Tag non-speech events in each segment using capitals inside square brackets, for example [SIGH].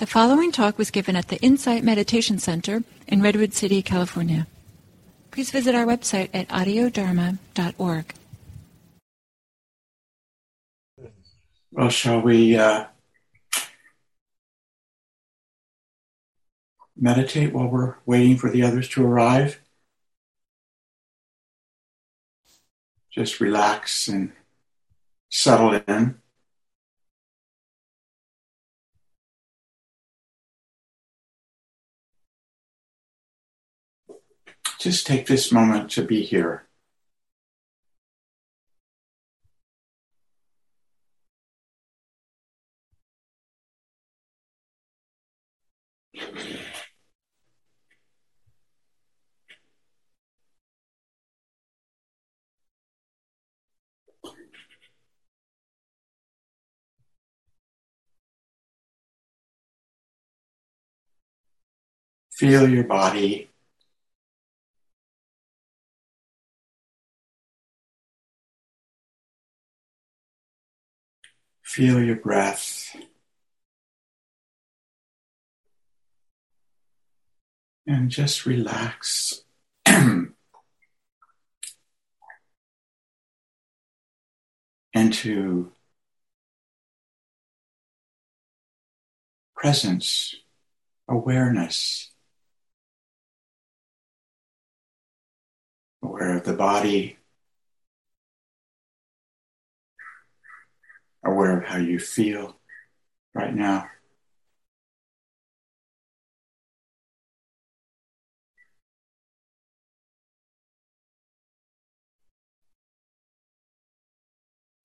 The following talk was given at the Insight Meditation Center in Redwood City, California. Please visit our website at audiodharma.org. Well, shall we uh, meditate while we're waiting for the others to arrive? Just relax and settle in. Just take this moment to be here. Feel your body Feel your breath. And just relax. [CLEARS THROAT] into presence, awareness, aware of the body, aware of how you feel right now.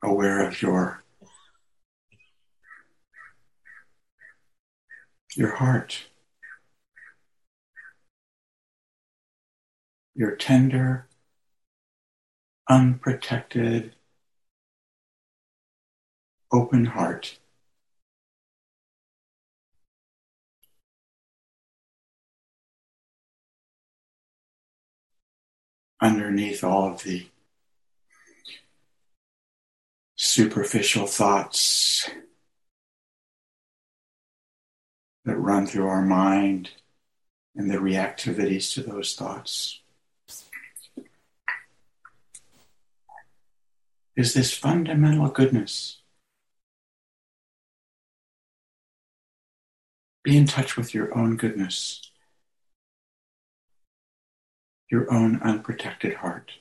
Aware of your your heart, your tender, unprotected, open heart. Underneath all of the superficial thoughts that run through our mind and the reactivities to those thoughts. Is this fundamental goodness Be in touch with your own goodness, your own unprotected heart.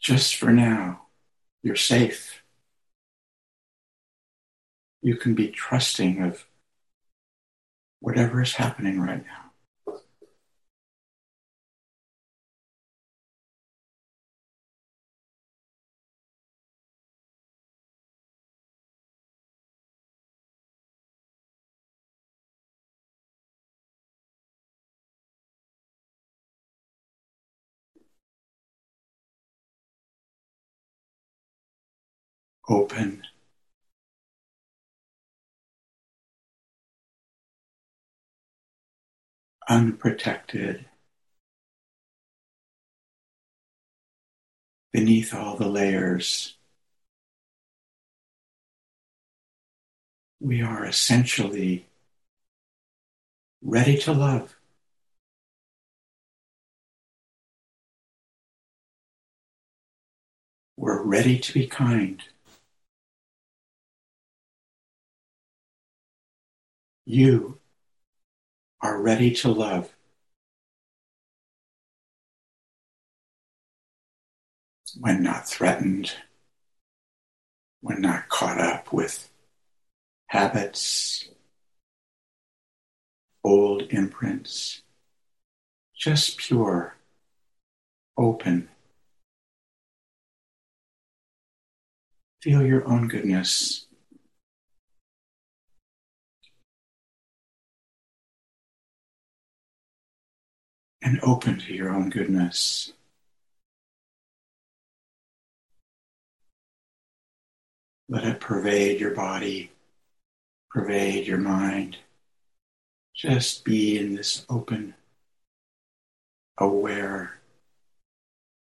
Just for now, you're safe you can be trusting of whatever is happening right now. Open unprotected, beneath all the layers. We are essentially ready to love. We're ready to be kind. You are ready to love. When not threatened, when not caught up with habits, old imprints, just pure, open. Feel your own goodness and open to your own goodness. Let it pervade your body, pervade your mind. Just be in this open, aware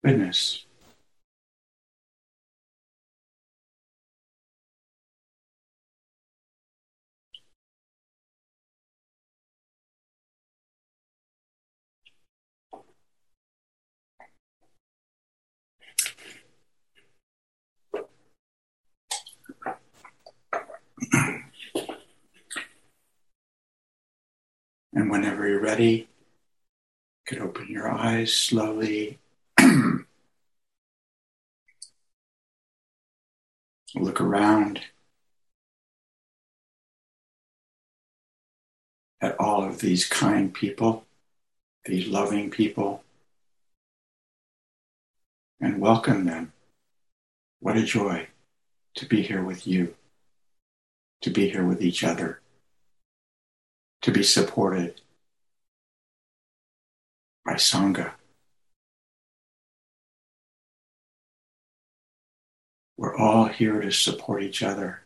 goodness. And whenever you're ready, you could open your eyes slowly. [CLEARS THROAT] Look around at all of these kind people, these loving people, and welcome them. What a joy to be here with you, to be here with each other to be supported by Sangha. We're all here to support each other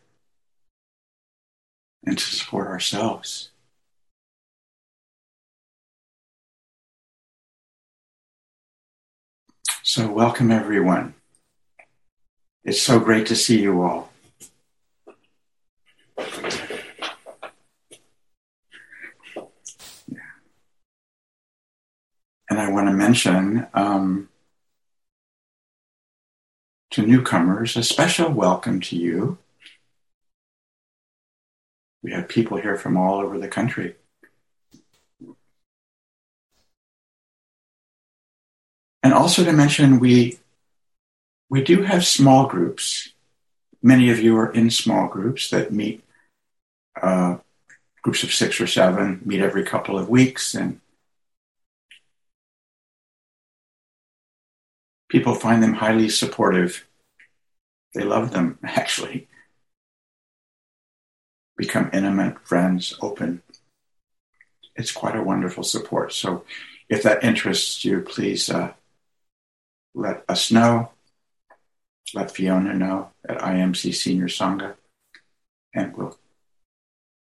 and to support ourselves. So, welcome everyone. It's so great to see you all. And I want to mention um, to newcomers a special welcome to you. We have people here from all over the country. And also to mention, we we do have small groups. Many of you are in small groups that meet uh, groups of six or seven, meet every couple of weeks, and people find them highly supportive. They love them, [LAUGHS] actually. Become intimate friends, open. It's quite a wonderful support. So, if that interests you, please uh, let us know. Let Fiona know at IMC Senior Sangha, and we'll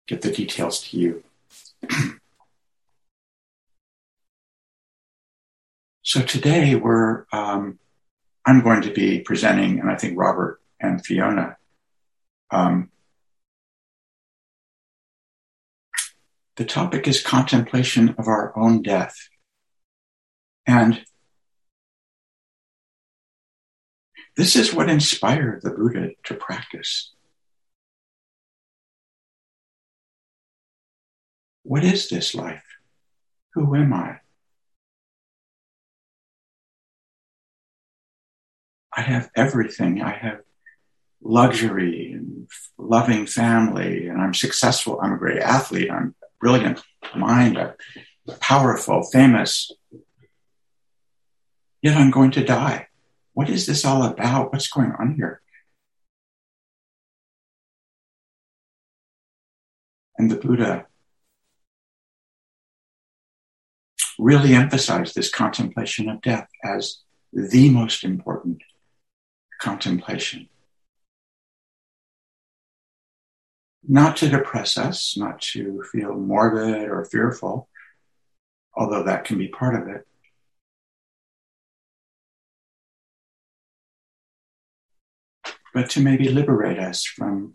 get the details to you. [CLEARS THROAT] So today we're, um, I'm going to be presenting, and I think Robert and Fiona, um, the topic is contemplation of our own death. And this is what inspired the Buddha to practice. What is this life? Who am I? I have everything. I have luxury and loving family, and I'm successful. I'm a great athlete. I'm brilliant mind. I'm powerful, famous. Yet I'm going to die. What is this all about? What's going on here? And the Buddha really emphasized this contemplation of death as the most important contemplation. Not to depress us, not to feel morbid or fearful, although that can be part of it. But to maybe liberate us from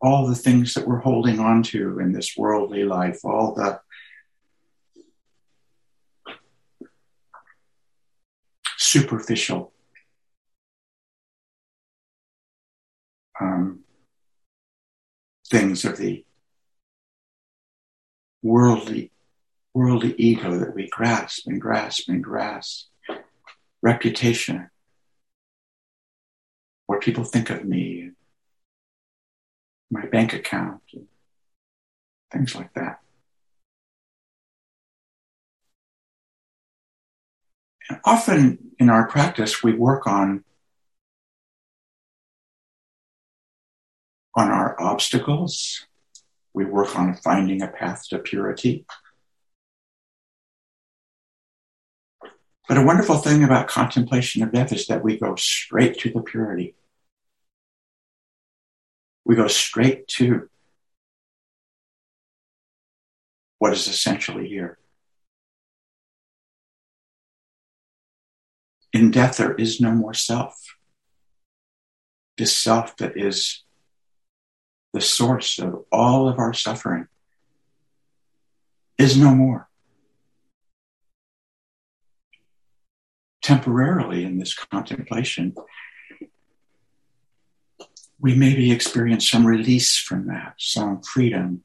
all the things that we're holding on to in this worldly life, all the superficial. Um, things of the worldly worldly ego that we grasp and grasp and grasp. Reputation. What people think of me. My bank account. Things like that often in our practice, we work on on our obstacles. We work on finding a path to purity. But a wonderful thing about contemplation of death is that we go straight to the purity. We go straight to what is essentially here. In death, there is no more self. This self that is the source of all of our suffering is no more. Temporarily in this contemplation, we maybe experience some release from that, some freedom,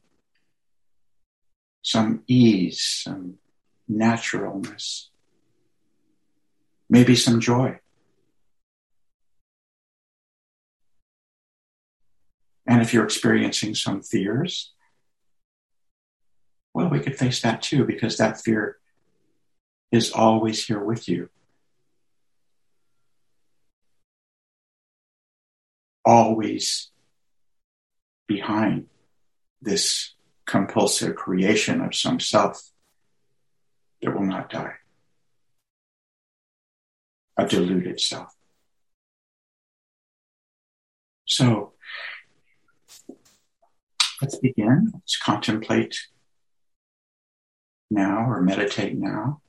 some ease, some naturalness, maybe some joy. And if you're experiencing some fears, well, we could face that too, because that fear is always here with you. Always behind this compulsive creation of some self that will not die, a deluded self. So let's begin. Let's contemplate now or meditate now.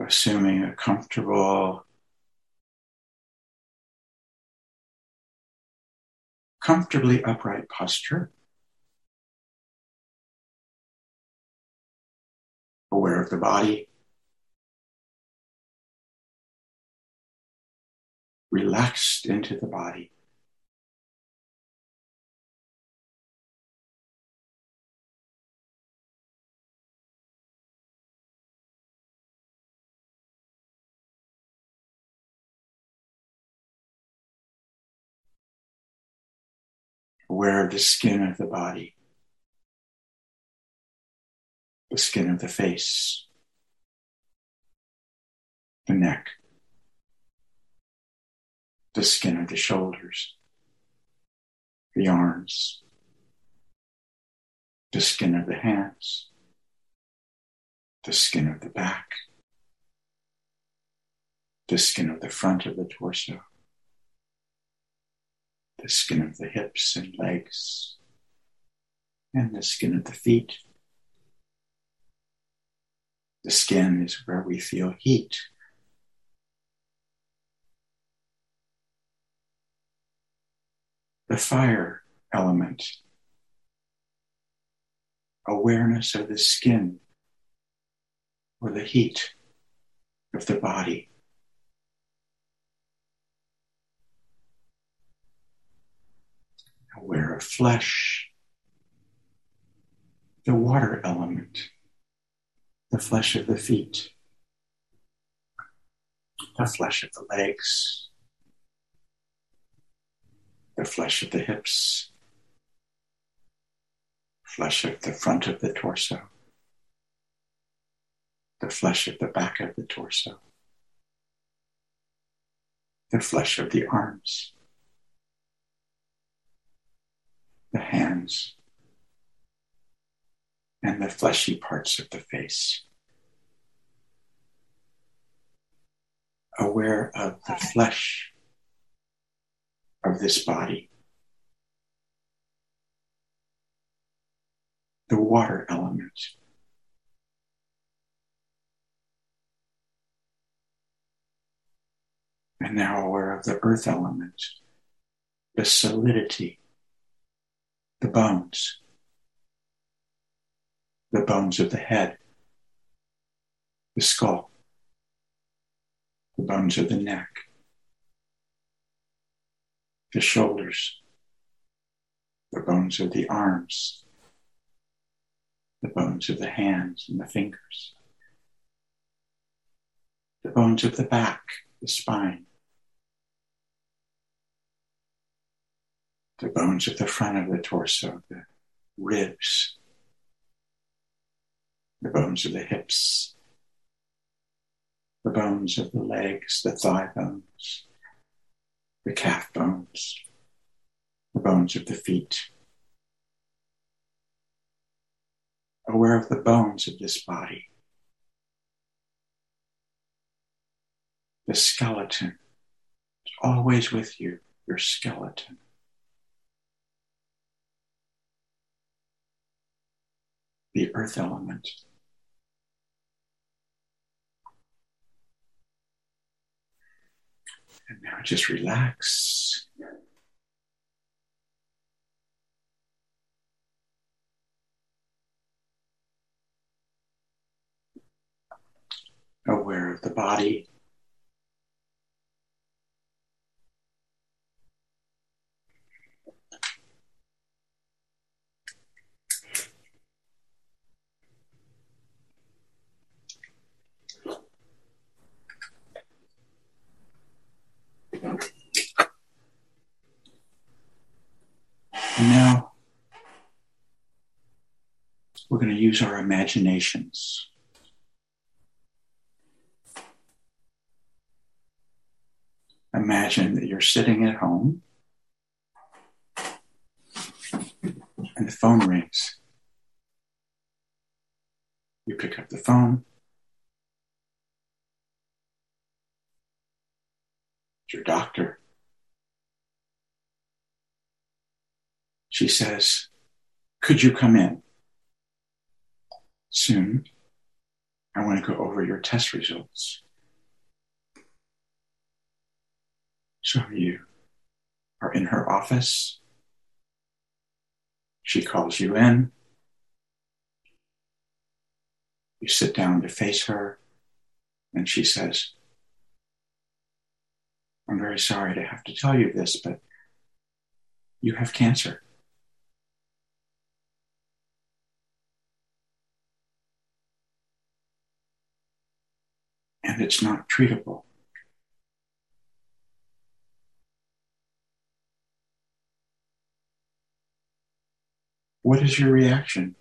Assuming a comfortable, comfortably upright posture. Aware of the body. Relaxed into the body. aware of the skin of the body, the skin of the face, the neck, the skin of the shoulders, the arms, the skin of the hands, the skin of the back, the skin of the front of the torso the skin of the hips and legs, and the skin of the feet. The skin is where we feel heat. The fire element, awareness of the skin or the heat of the body. aware of flesh, the water element, the flesh of the feet, the flesh of the legs, the flesh of the hips, flesh of the front of the torso, the flesh of the back of the torso, the flesh of the arms the hands, and the fleshy parts of the face. Aware of the flesh of this body. The water element. And now aware of the earth element, the solidity the bones, the bones of the head, the skull, the bones of the neck, the shoulders, the bones of the arms, the bones of the hands and the fingers, the bones of the back, the spine, the bones of the front of the torso, the ribs, the bones of the hips, the bones of the legs, the thigh bones, the calf bones, the bones of the feet, aware of the bones of this body, the skeleton. It's always with you, your skeleton. The earth element. And now just relax. Aware of the body. And now we're going to use our imaginations. Imagine that you're sitting at home and the phone rings. You pick up the phone. It's your doctor. She says, Could you come in? Soon, I want to go over your test results. So you are in her office. She calls you in. You sit down to face her, and she says, I'm very sorry to have to tell you this, but you have cancer. And it's not treatable. What is your reaction?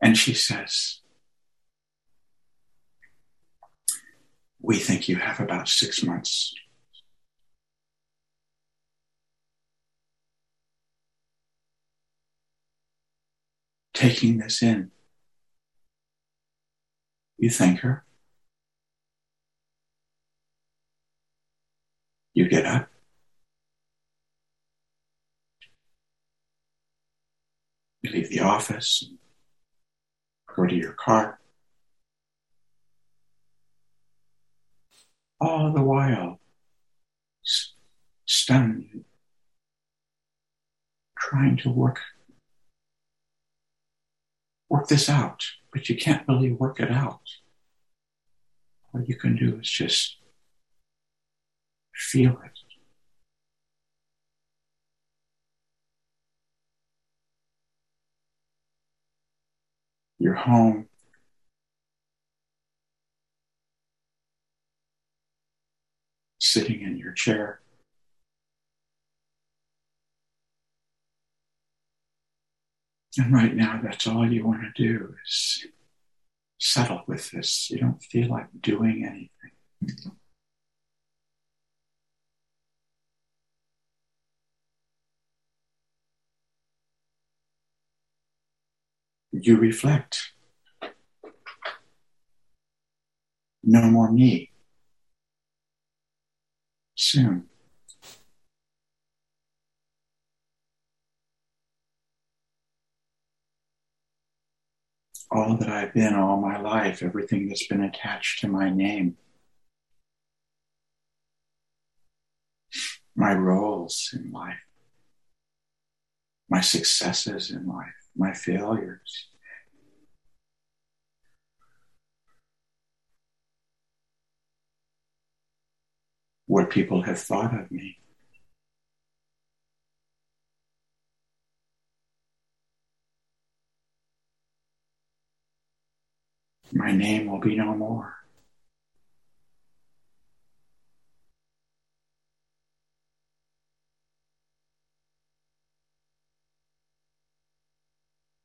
And she says, We think you have about six months. Taking this in, you thank her. You get up. You leave the office, go to your car. All the while, stunned, trying to work work this out, but you can't really work it out. All you can do is just feel it. You're home. Sitting in your chair. And right now, that's all you want to do is settle with this. You don't feel like doing anything. You reflect. No more me. Soon. All that I've been all my life, everything that's been attached to my name, my roles in life, my successes in life, my failures. What people have thought of me. My name will be no more.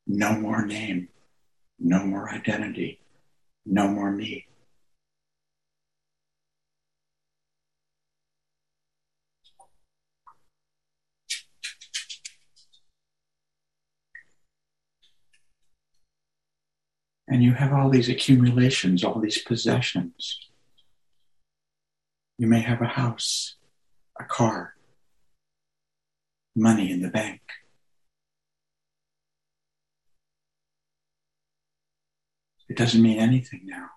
No more name, no more identity, no more me. And you have all these accumulations, all these possessions. You may have a house, a car, money in the bank. It doesn't mean anything now.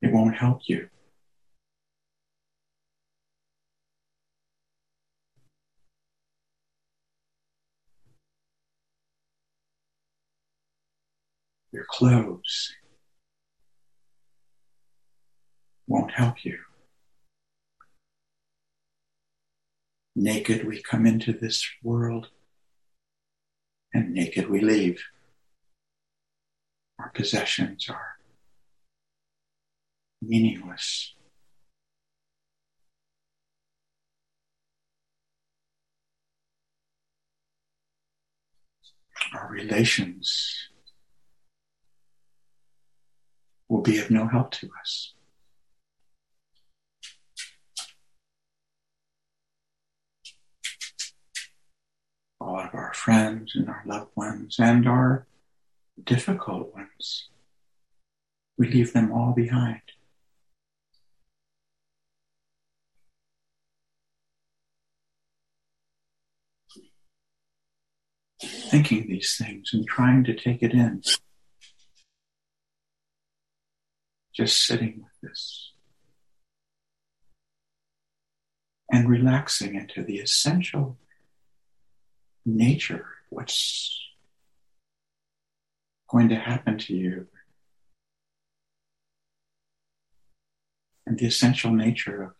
It won't help you. Your clothes won't help you. Naked we come into this world, and naked we leave. Our possessions are meaningless. Our relations will be of no help to us. All of our friends and our loved ones and our difficult ones, we leave them all behind. Thinking these things and trying to take it in just sitting with this and relaxing into the essential nature, what's going to happen to you, and the essential nature of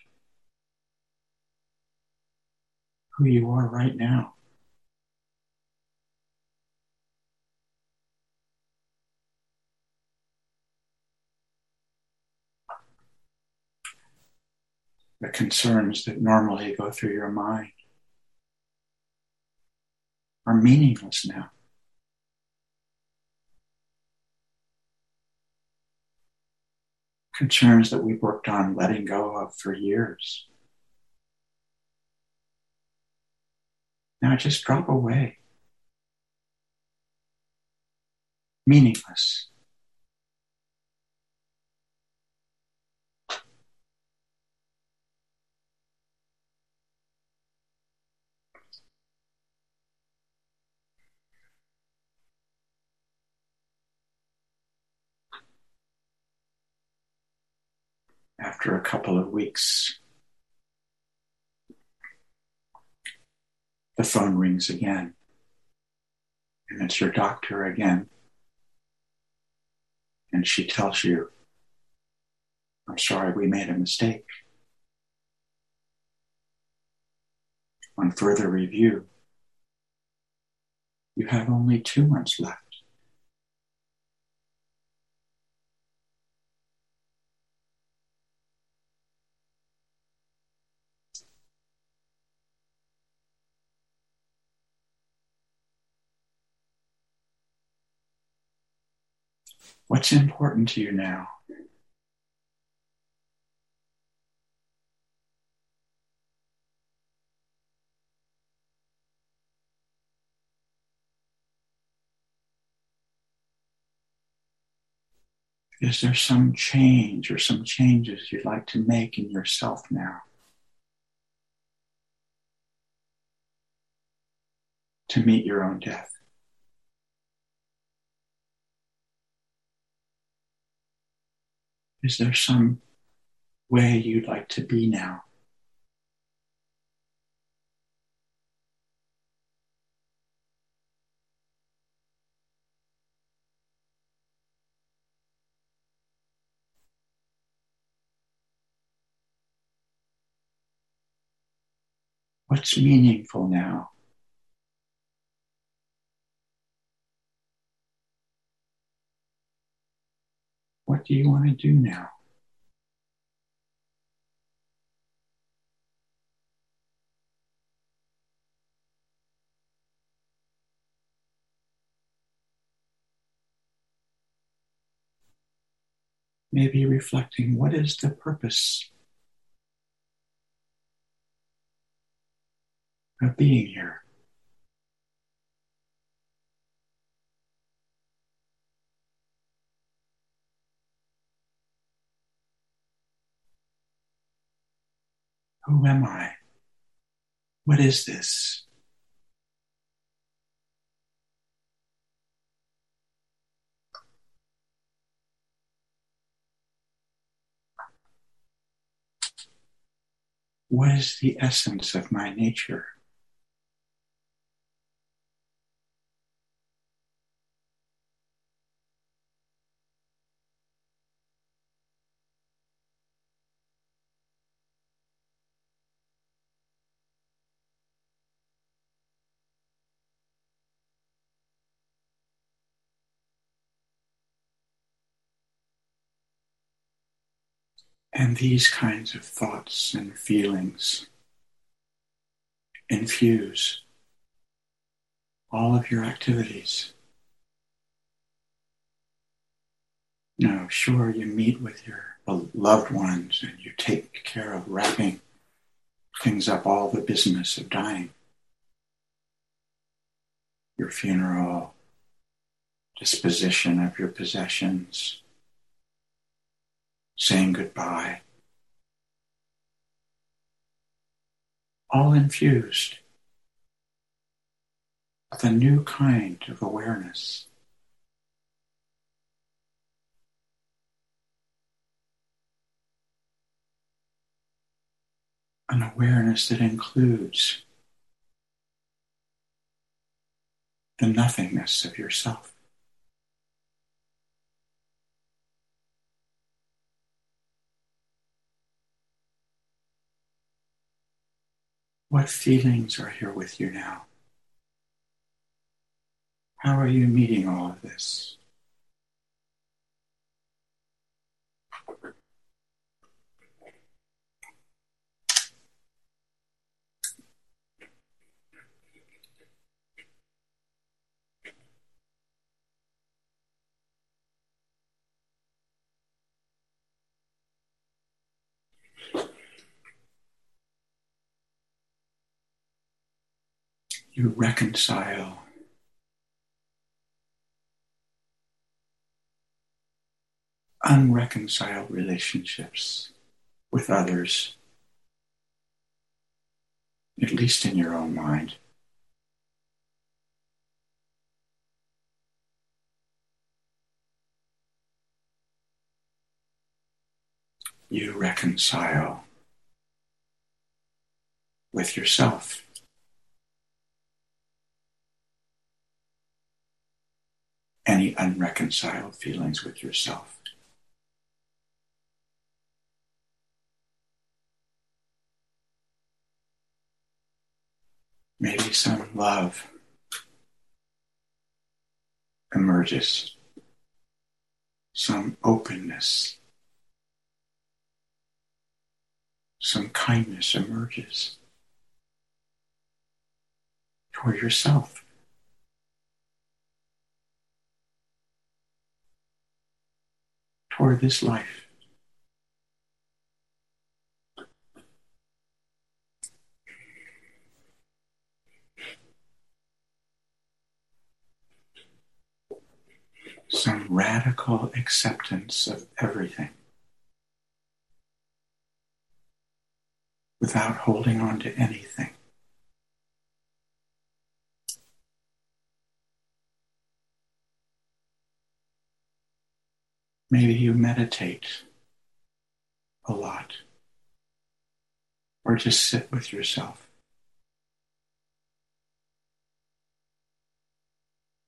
who you are right now. The concerns that normally go through your mind are meaningless now. Concerns that we've worked on letting go of for years. Now just drop away. Meaningless. After a couple of weeks, the phone rings again. And it's your doctor again. And she tells you, I'm sorry, we made a mistake. On further review, you have only two months left. What's important to you now? Is there some change or some changes you'd like to make in yourself now? To meet your own death. Is there some way you'd like to be now? What's meaningful now? What do you want to do now? Maybe reflecting what is the purpose of being here? Who am I? What is this? What is the essence of my nature? And these kinds of thoughts and feelings infuse all of your activities. Now, sure, you meet with your loved ones and you take care of wrapping things up, all the business of dying. Your funeral, disposition of your possessions, saying goodbye. All infused with a new kind of awareness. An awareness that includes the nothingness of yourself. What feelings are here with you now? How are you meeting all of this? You reconcile unreconciled relationships with others, at least in your own mind. You reconcile with yourself. Any unreconciled feelings with yourself. Maybe some love emerges, some openness, some kindness emerges toward yourself. Toward this life. Some radical acceptance of everything without holding on to anything. Maybe you meditate a lot or just sit with yourself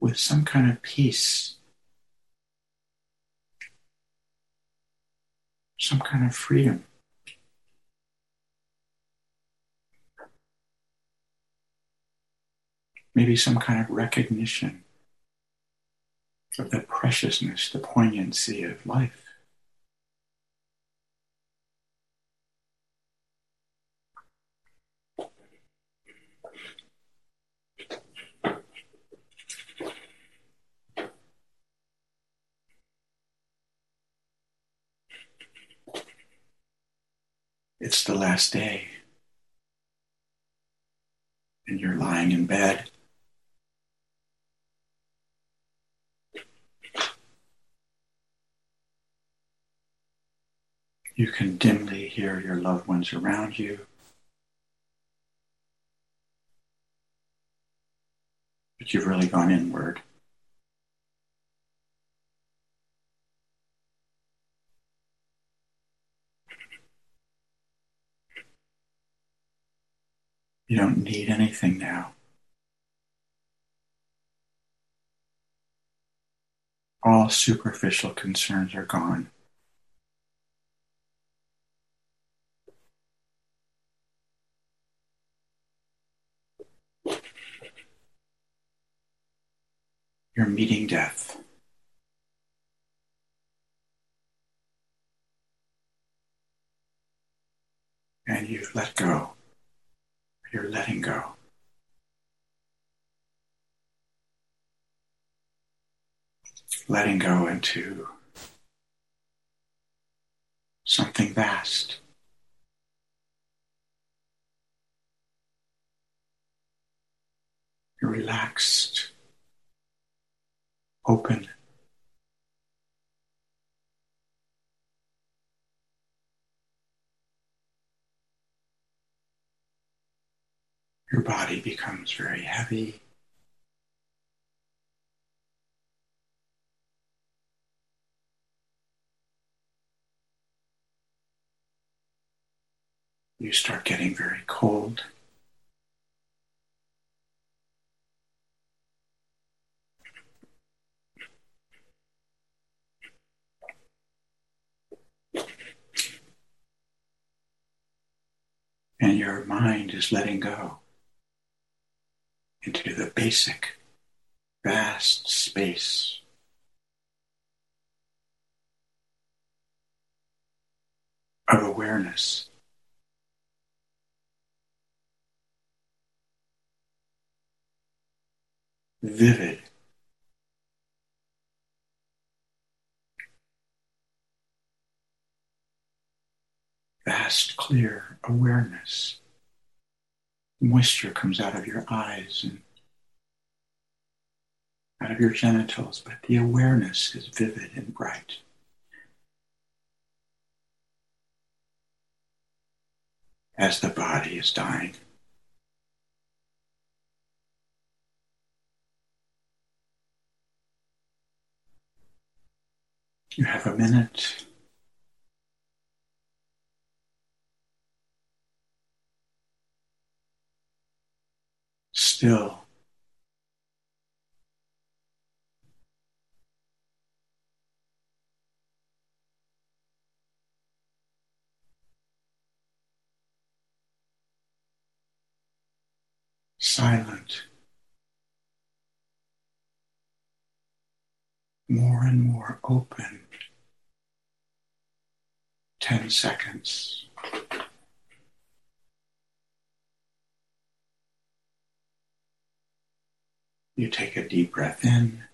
with some kind of peace, some kind of freedom. Maybe some kind of recognition of the preciousness, the poignancy of life. It's the last day, and you're lying in bed. You can dimly hear your loved ones around you. But you've really gone inward. You don't need anything now. All superficial concerns are gone. You're meeting death. And you've let go. You're letting go. Letting go into something vast. You're relaxed open. Your body becomes very heavy. You start getting very cold. And your mind is letting go into the basic, vast space. Of awareness. Vivid vast, clear awareness. Moisture comes out of your eyes and out of your genitals, but the awareness is vivid and bright. As the body is dying. You have a minute still. Silent. More and more open. 10 seconds. You take a deep breath in.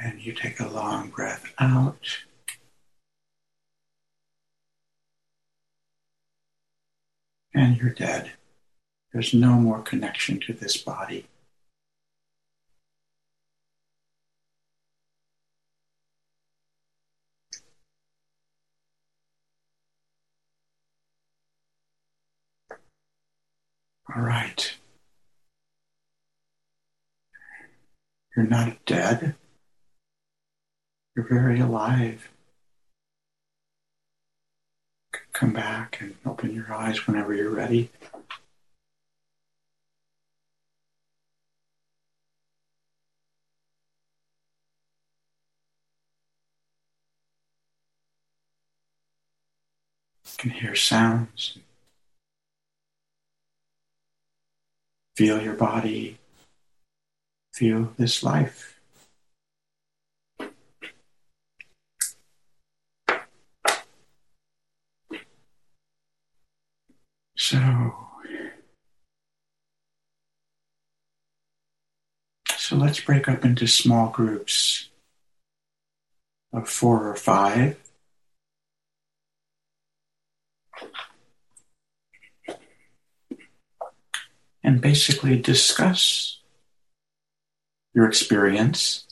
And you take a long breath out. And you're dead. There's no more connection to this body. All right. You're not dead. You're very alive. Come back and open your eyes whenever you're ready. You can hear sounds. Feel your body. Feel this life. So, so let's break up into small groups of four or five. And basically discuss your experience.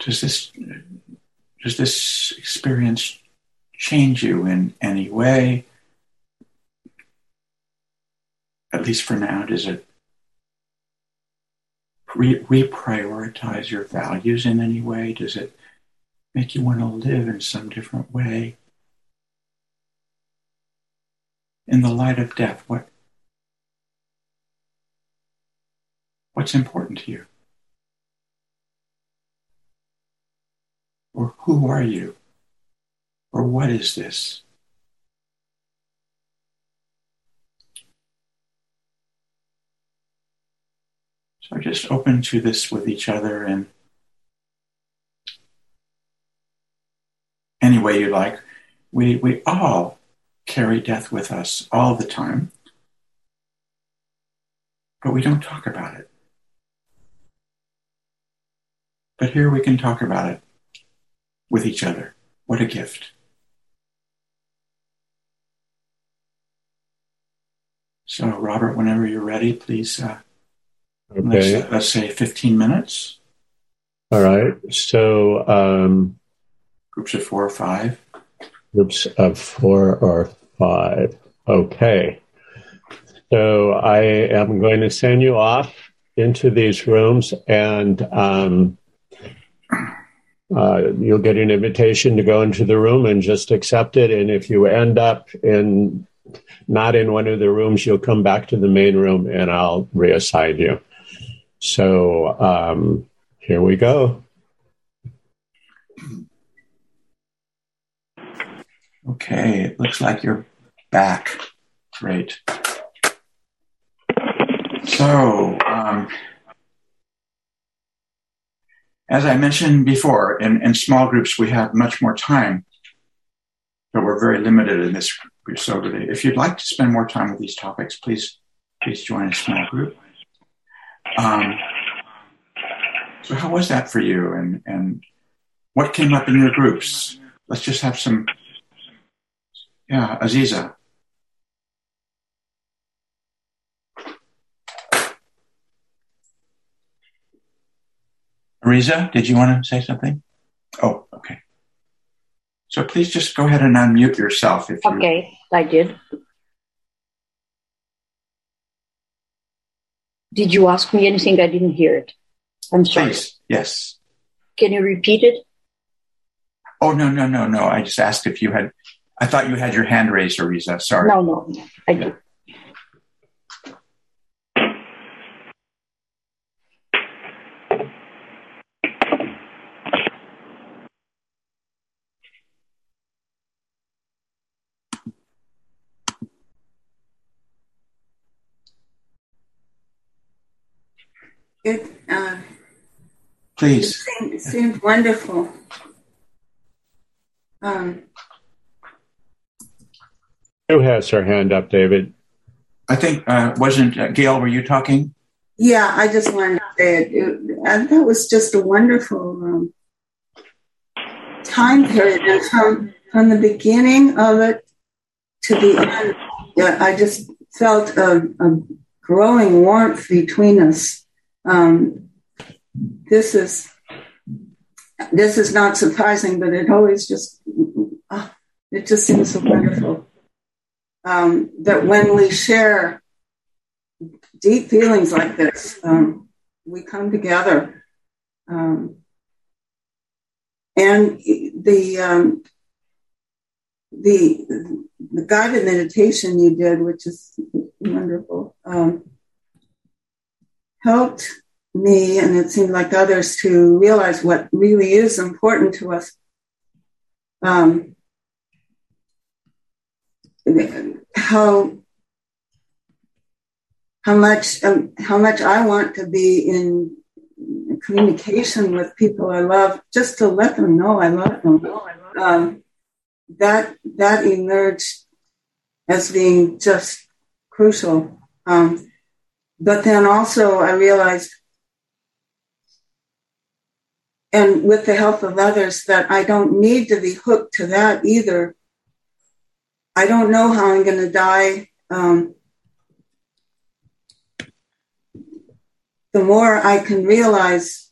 does this does this experience change you in any way? At least for now, does it re- reprioritize your values in any way? Does it make you want to live in some different way? In the light of death, what what's important to you? Or who are you? Or what is this? So just open to this with each other in any way you like. We, we all carry death with us all the time, but we don't talk about it. But here we can talk about it with each other. What a gift. So, Robert, whenever you're ready, please. Uh, okay. Let's, let's, say 15 minutes. All right. So, um, groups of four or five. Groups of four or five. Okay. So, I am going to send you off into these rooms and um, uh, you'll get an invitation to go into the room and just accept it. And if you end up in not in one of the rooms, you'll come back to the main room and I'll reassign you. So um, here we go. Okay, it looks like you're back. Great. So, um, as I mentioned before, in, in small groups, we have much more time, but we're very limited in this group. So if you'd like to spend more time with these topics, please, please join a small group. Um, so how was that for you? And, and what came up in your groups? Let's just have some, yeah, Aziza. Riza, did you want to say something? Oh, okay. So please just go ahead and unmute yourself if you. Okay, I did. Did you ask me anything? I didn't hear it. I'm sorry. Please, yes. Can you repeat it? Oh no no no no! I just asked if you had. I thought you had your hand raised, Ariza. Sorry. No no, I do. It, uh, Please. It seemed, it seemed wonderful. Um, Who has her hand up, David? I think, uh, wasn't uh, Gail, were you talking? Yeah, I just wanted to say it. it that was just a wonderful um, time period. And from, from the beginning of it to the end, yeah, I just felt a, a growing warmth between us. Um, this is this is not surprising, but it always just oh, it just seems so wonderful um, that when we share deep feelings like this, um, we come together. Um, and the um, the the guided meditation you did, which is wonderful, um, helped me and it seemed like others to realize what really is important to us. Um, how how much um, how much I want to be in communication with people I love, just to let them know I love them. Um, that that emerged as being just crucial. Um, but then also I realized, and with the help of others, that I don't need to be hooked to that either. I don't know how I'm going to die. Um, the more I can realize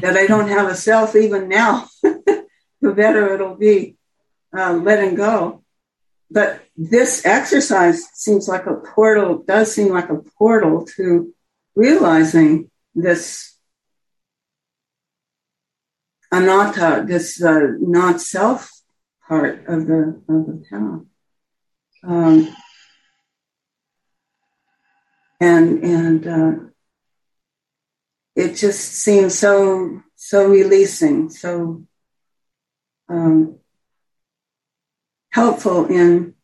that I don't have a self even now, [LAUGHS] the better it'll be uh, letting go. But this exercise seems like a portal, does seem like a portal to realizing this anatta, this uh, not self part of the of the path. Um, and and uh, it just seems so so releasing, so um, helpful in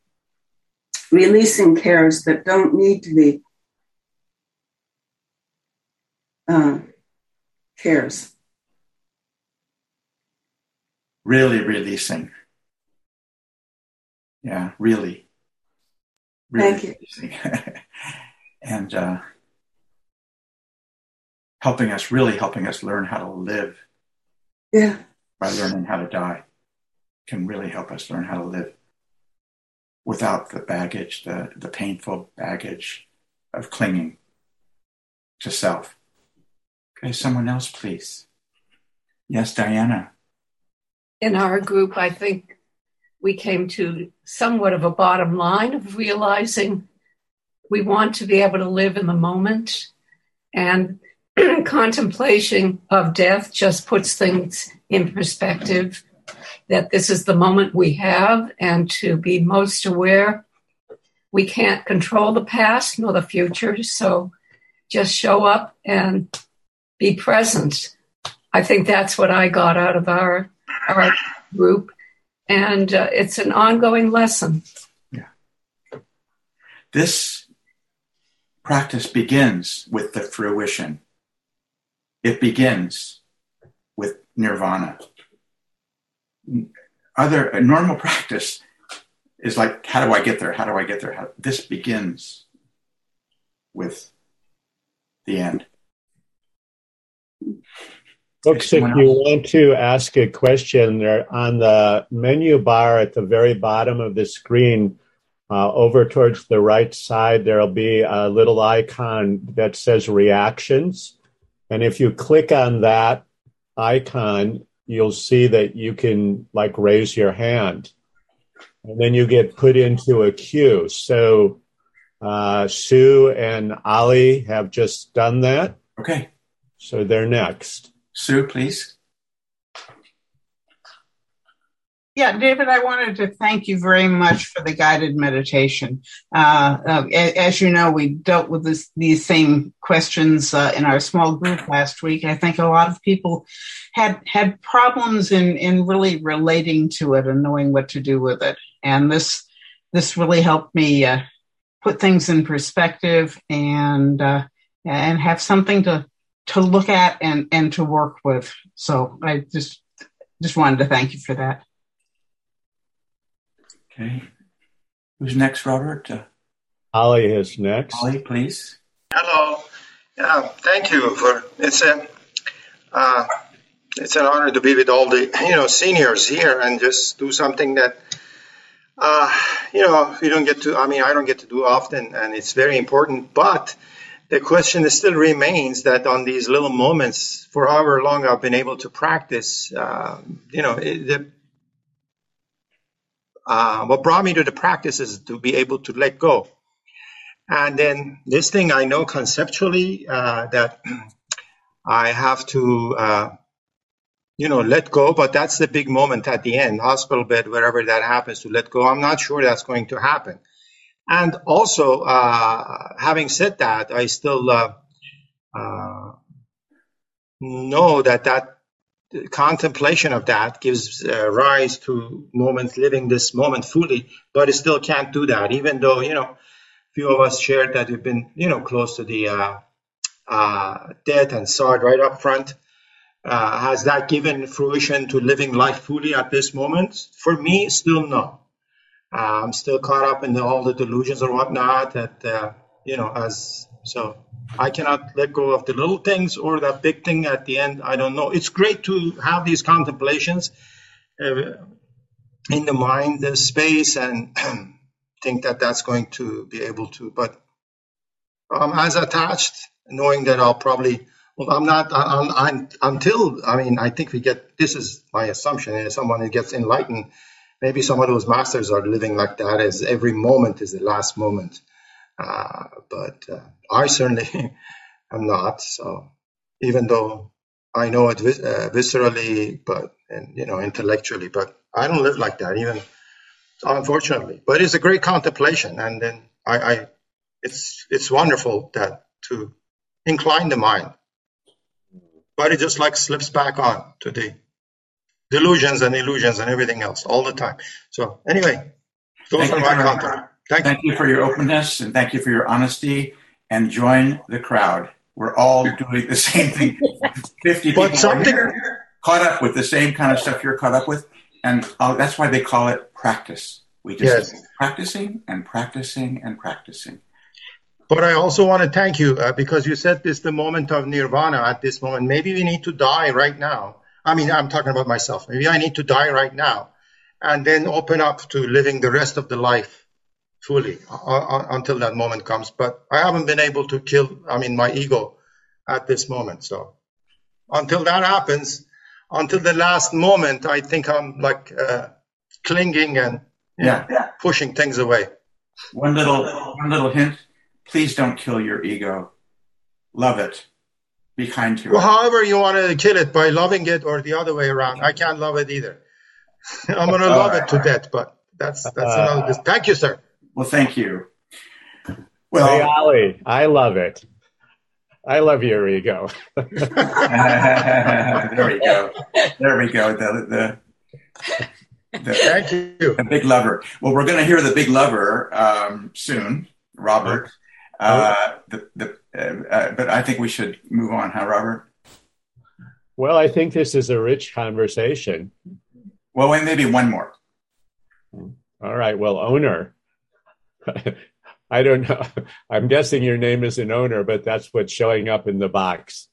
releasing cares that don't need to be uh, cares. Really releasing. Yeah, really. really Thank you. [LAUGHS] and uh, helping us, really helping us learn how to live. Yeah. By learning how to die can really help us learn how to live without the baggage, the, the painful baggage of clinging to self. Okay, someone else, please. Yes, Diana. In our group, I think we came to somewhat of a bottom line of realizing we want to be able to live in the moment. And [CLEARS THROAT] contemplation of death just puts things in perspective that this is the moment we have and to be most aware we can't control the past nor the future so just show up and be present. I think that's what i got out of our our group and uh, it's an ongoing lesson yeah this practice begins with the fruition it begins with nirvana. Other normal practice is like, how do I get there? How do I get there? How, this begins with the end. Folks, if you want to ask a question, there on the menu bar at the very bottom of the screen, uh, over towards the right side, there'll be a little icon that says reactions. And if you click on that icon, you'll see that you can like raise your hand and then you get put into a queue. So uh, Sue and Ali have just done that. Okay. So they're next. Sue, please. Yeah, David, I wanted to thank you very much for the guided meditation. Uh, uh, as you know, we dealt with this, these same questions uh, in our small group last week. I think a lot of people had had problems in in really relating to it and knowing what to do with it. And this this really helped me uh, put things in perspective and uh, and have something to to look at and and to work with. So I just just wanted to thank you for that. Okay. Who's next, Robert? Uh, Ali is next. Ali, please. Hello. Yeah, thank you for it's a uh, it's an honor to be with all the you know seniors here and just do something that uh, you know you don't get to. I mean, I don't get to do often, and it's very important. But the question still remains that on these little moments, for however long I've been able to practice, uh, you know, it, the uh, what brought me to the practice is to be able to let go. And then this thing I know conceptually uh, that [CLEARS THROAT] I have to, uh, you know, let go, but that's the big moment at the end, hospital bed, wherever that happens to let go. I'm not sure that's going to happen. And also, uh, having said that, I still uh, uh, know that that contemplation of that gives uh, rise to moments living this moment fully, but it still can't do that, even though, you know, few of us shared that we've been, you know, close to the uh, uh, death and saw it right up front. Has that given fruition to living life fully at this moment? For me, still no. Uh, I'm still caught up in the, all the delusions or whatnot that, uh, you know, as so I cannot let go of the little things or that big thing at the end. I don't know. It's great to have these contemplations uh, in the mind, the space, and [CLEARS THROAT] think that that's going to be able to. But um, as attached, knowing that I'll probably Well, I'm not. I'm, I'm, until I mean, I think we get. This is my assumption. Someone who gets enlightened, maybe some of those masters are living like that, as every moment is the last moment. Uh, but uh, I certainly [LAUGHS] am not. So even though I know it vis- uh, viscerally, but and you know intellectually, but I don't live like that. Even unfortunately, but it's a great contemplation, and then I, I it's it's wonderful that to incline the mind, but it just like slips back on to the delusions and illusions and everything else all the time. So anyway, those Thank are you my for- content. Thank, Thank you for your openness and thank you for your honesty and join the crowd. We're all doing the [LAUGHS] same thing. 50 people something- are here, caught up with the same kind of stuff you're caught up with. And uh, that's why they call it practice. We just Yes. practicing and practicing and practicing. But I also want to thank you uh, because you said this the moment of nirvana at this moment. Maybe we need to die right now. I mean, I'm talking about myself. Maybe I need to die right now and then open up to living the rest of the life fully uh, uh, until that moment comes. But I haven't been able to kill, I mean, my ego at this moment. So until that happens, until the last moment, I think I'm like uh, clinging and know, pushing things away. One little, one little hint. Please don't kill your ego. Love it. Be kind to Well, it. however you want to kill it, by loving it or the other way around. I can't love it either. [LAUGHS] I'm going to love right. it to death, but that's that's another. dis- Thank you, sir. Well, thank you. Well, Hey, Well, Ali, I love it. I love your ego. [LAUGHS] [LAUGHS] there we go. There we go. The, the, the, Thank you. the big lover. Well, we're going to hear the big lover um, soon, Robert. Uh, the, the, uh, uh, but I think we should move on, huh, Robert? Well, I think this is a rich conversation. Well, wait, maybe one more. All right. Well, owner. [LAUGHS] I don't know. I'm guessing your name is an owner, but that's what's showing up in the box.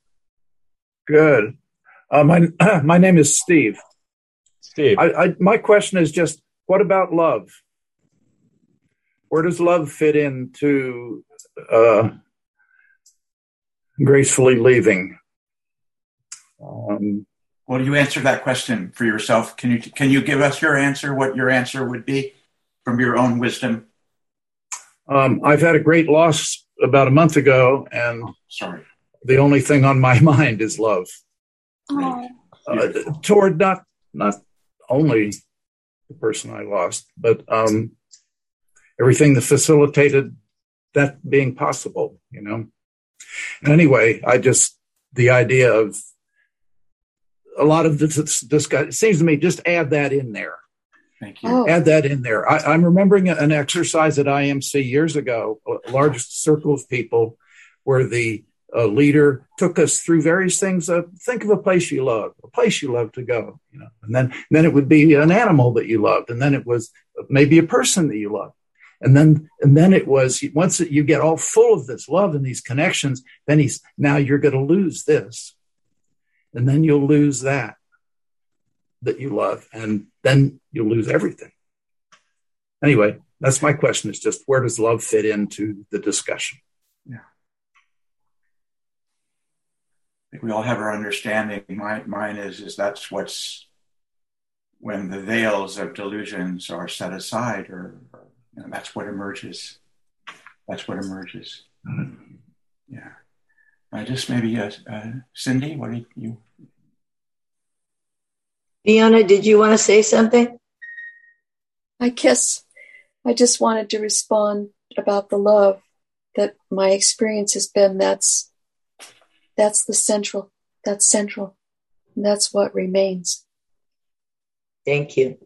Good. Uh, my [CLEARS THROAT] my name is Steve. Steve. I, I, my question is just, what about love? Where does love fit into uh, gracefully leaving? Um, Well, you answer that question for yourself. Can you can you give us your answer? What your answer would be from your own wisdom? um, I've had a great loss about a month ago, and Sorry. the only thing on my [LAUGHS] mind is love uh, toward not not only the person I lost, but um, everything that facilitated that being possible. You know. And anyway, I just the idea of a lot of this, this guy it seems to me just add that in there Thank you. Oh, add that in there. I, I'm remembering an exercise at IMC years ago, a large circle of people, where the uh, leader took us through various things. Uh, think of a place you love, a place you love to go, you know, and then then it would be an animal that you loved, and then it was maybe a person that you loved, and then and then it was once you get all full of this love and these connections, then he's now you're going to lose this, and then you'll lose that that you love, and then you'll lose everything. Anyway, that's my question is just where does love fit into the discussion? Yeah. I think we all have our understanding. My, mine is is that's what's when the veils of delusions are set aside, or, or you know, that's what emerges. That's what emerges. Yeah. I just maybe uh, uh, Cindy, what did you? Fiona, did you want to say something? I guess I just wanted to respond about the love that my experience has been. That's that's the central. That's central. That's what remains. Thank you.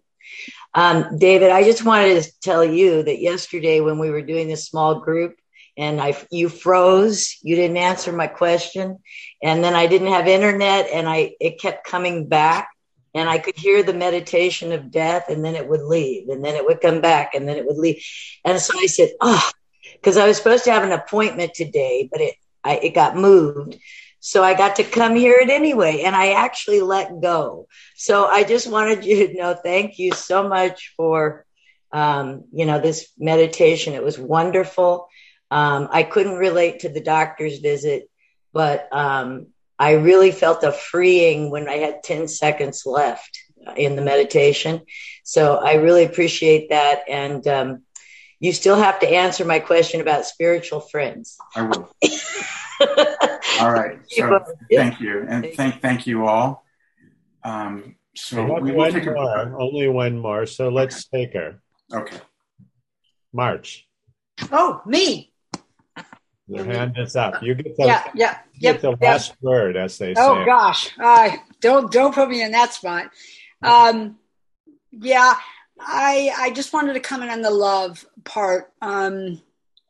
Um, David, I just wanted to tell you that yesterday when we were doing this small group and I, you froze, you didn't answer my question. And then I didn't have internet and I, it kept coming back and I could hear the meditation of death and then it would leave and then it would come back and then it would leave. And so I said, oh, because I was supposed to have an appointment today, but it, I, it got moved. So I got to come hear it anyway, and I actually let go. So I just wanted you to know, thank you so much for, um, you know, this meditation. It was wonderful. Um, I couldn't relate to the doctor's visit, but um, I really felt a freeing when I had 10 seconds left in the meditation. So I really appreciate that. And um, you still have to answer my question about spiritual friends. I will. [LAUGHS] all right. [LAUGHS] So thank you. And thank, thank you all. Um, so we will one take a more, only one more. So let's take her. Okay. March, Oh, me. your hand is up. You get the, Yeah, yeah, get yep. the yep. last word, as they Oh say. Oh gosh, uh, don't don't put me in that spot. Um, yeah, I I just wanted to comment on the love part. Um,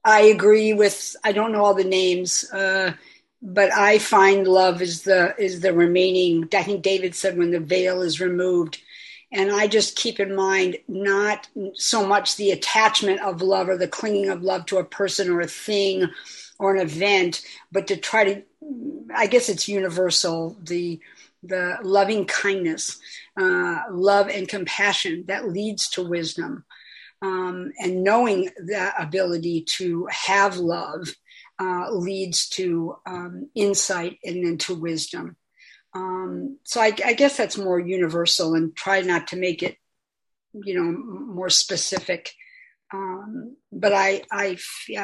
I agree with. I don't know all the names, uh, but I find love is the is the remaining. I think David said when the veil is removed, and I just keep in mind not so much the attachment of love or the clinging of love to a person or a thing or an event, but to try to. I guess it's universal. The the loving kindness, uh, love and compassion that leads to wisdom. Um, and knowing that ability to have love uh, leads to um, insight and then to wisdom. Um, so I, I guess that's more universal and try not to make it, you know, more specific. Um, but I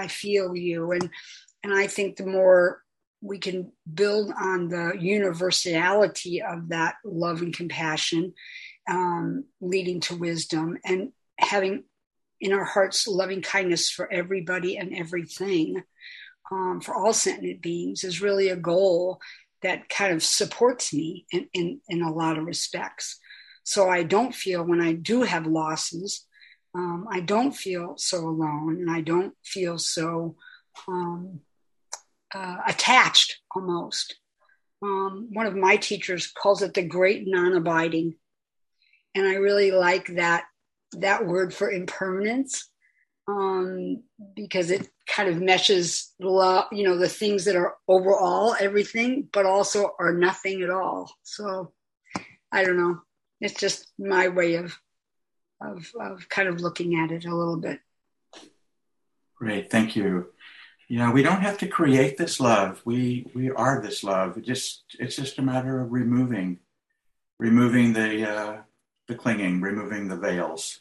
feel you. And, and I think the more we can build on the universality of that love and compassion, um, leading to wisdom and having in our hearts loving kindness for everybody and everything, um, for all sentient beings, is really a goal that kind of supports me in, in, in a lot of respects. So I don't feel when I do have losses, um, I don't feel so alone and I don't feel so um, uh, attached almost. Um, one of my teachers calls it the great non-abiding, and I really like that that word for impermanence um, because it kind of meshes love, you know, the things that are overall everything, but also are nothing at all. So I don't know. It's just my way of of of kind of looking at it a little bit. Great, thank you. You know, we don't have to create this love. We we are this love. It just it's just a matter of removing, removing the uh, the clinging, removing the veils,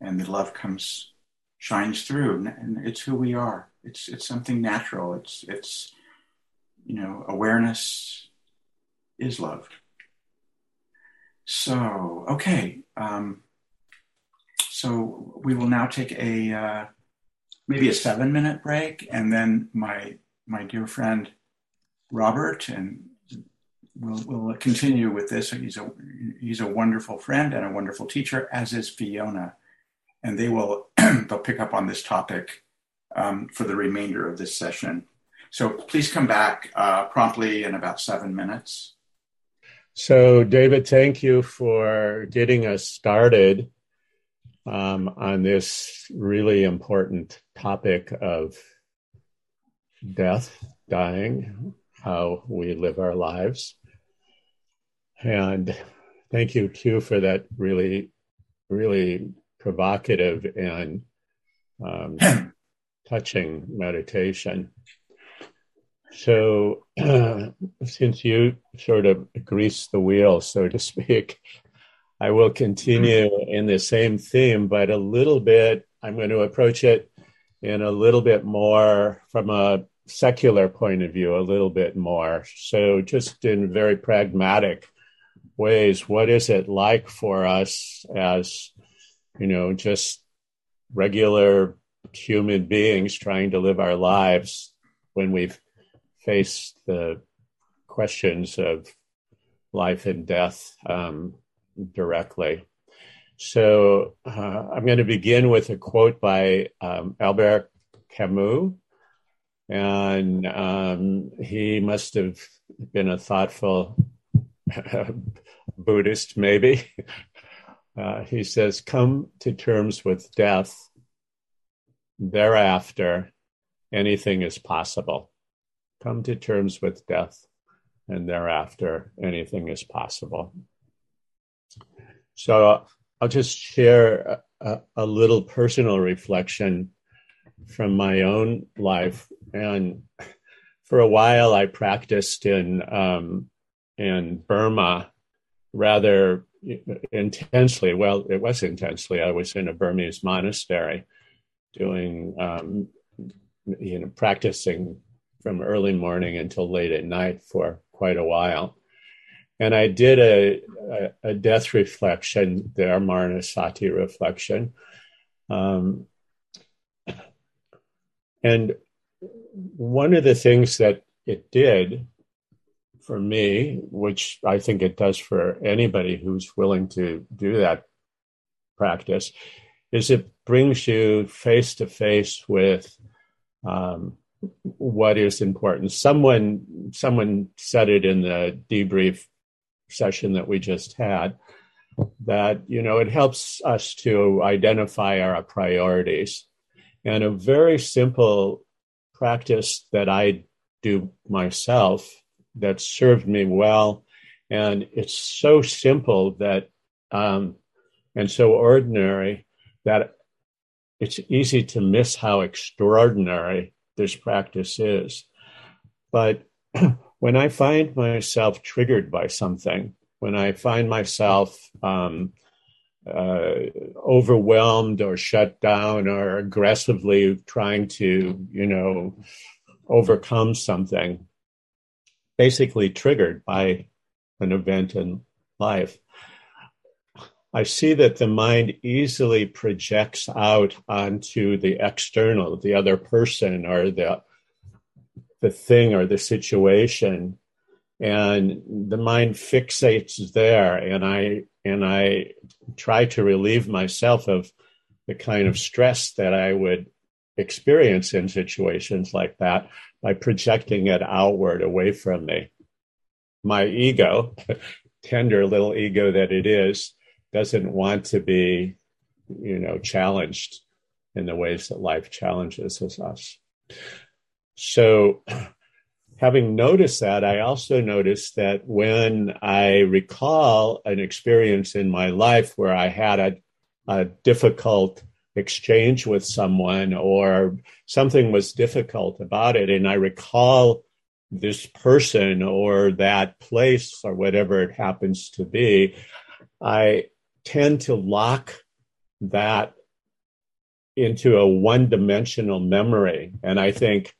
and the love comes shines through, and it's who we are. It's it's something natural. It's it's you know awareness is love. So okay, um, so we will now take a. Uh, maybe a seven minute break and then my my dear friend robert and we'll, we'll continue with this. He's a he's a wonderful friend and a wonderful teacher as is fiona. And they will [CLEARS THROAT] they'll pick up on this topic um, for the remainder of this session. So please come back uh, promptly in about seven minutes. So, David, thank you for getting us started um, on this really important topic of death, dying, how we live our lives. And thank you, too, for that really, really provocative and um, touching meditation. So, uh, [CLEARS THROAT] since you sort of greased the wheel, so to speak, I will continue in the same theme, but a little bit, I'm going to approach it in a little bit more from a secular point of view, a little bit more. So, just in very pragmatic ways, what is it like for us as, you know, just regular human beings trying to live our lives when we've faced the questions of life and death um, directly. So uh, I'm going to begin with a quote by um, Albert Camus. And um, he must have been a thoughtful [LAUGHS] Buddhist, maybe. [LAUGHS] Uh, he says, Come to terms with death. Thereafter, anything is possible. Come to terms with death, and thereafter, anything is possible. So I'll just share a, a, little personal reflection from my own life. And for a while, I practiced in um, in Burma rather intensely. Well, it was intensely. I was in a Burmese monastery, doing um, you know practicing from early morning until late at night for quite a while. And I did a, a, a death reflection there, Maranasati reflection. Um, and one of the things that it did for me, which I think it does for anybody who's willing to do that practice, is it brings you face to face with um, what is important. Someone someone said it in the debrief session that we just had that you know it helps us to identify our priorities and a very simple practice that I do myself that served me well and it's so simple that um, and so ordinary that it's easy to miss how extraordinary this practice is. But [CLEARS THROAT] when I find myself triggered by something, when I find myself um, uh, overwhelmed or shut down or aggressively trying to, you know, overcome something, basically triggered by an event in life, I see that the mind easily projects out onto the external, the other person or the the thing or the situation. And the mind fixates there. And I and I try to relieve myself of the kind of stress that I would experience in situations like that by projecting it outward away from me. My ego, [LAUGHS] tender little ego that it is, doesn't want to be, you know, challenged in the ways that life challenges us. So, [CLEARS THROAT] having noticed that, I also noticed that when I recall an experience in my life where I had a, a difficult exchange with someone or something was difficult about it, and I recall this person or that place or whatever it happens to be, I tend to lock that into a one dimensional memory. And I think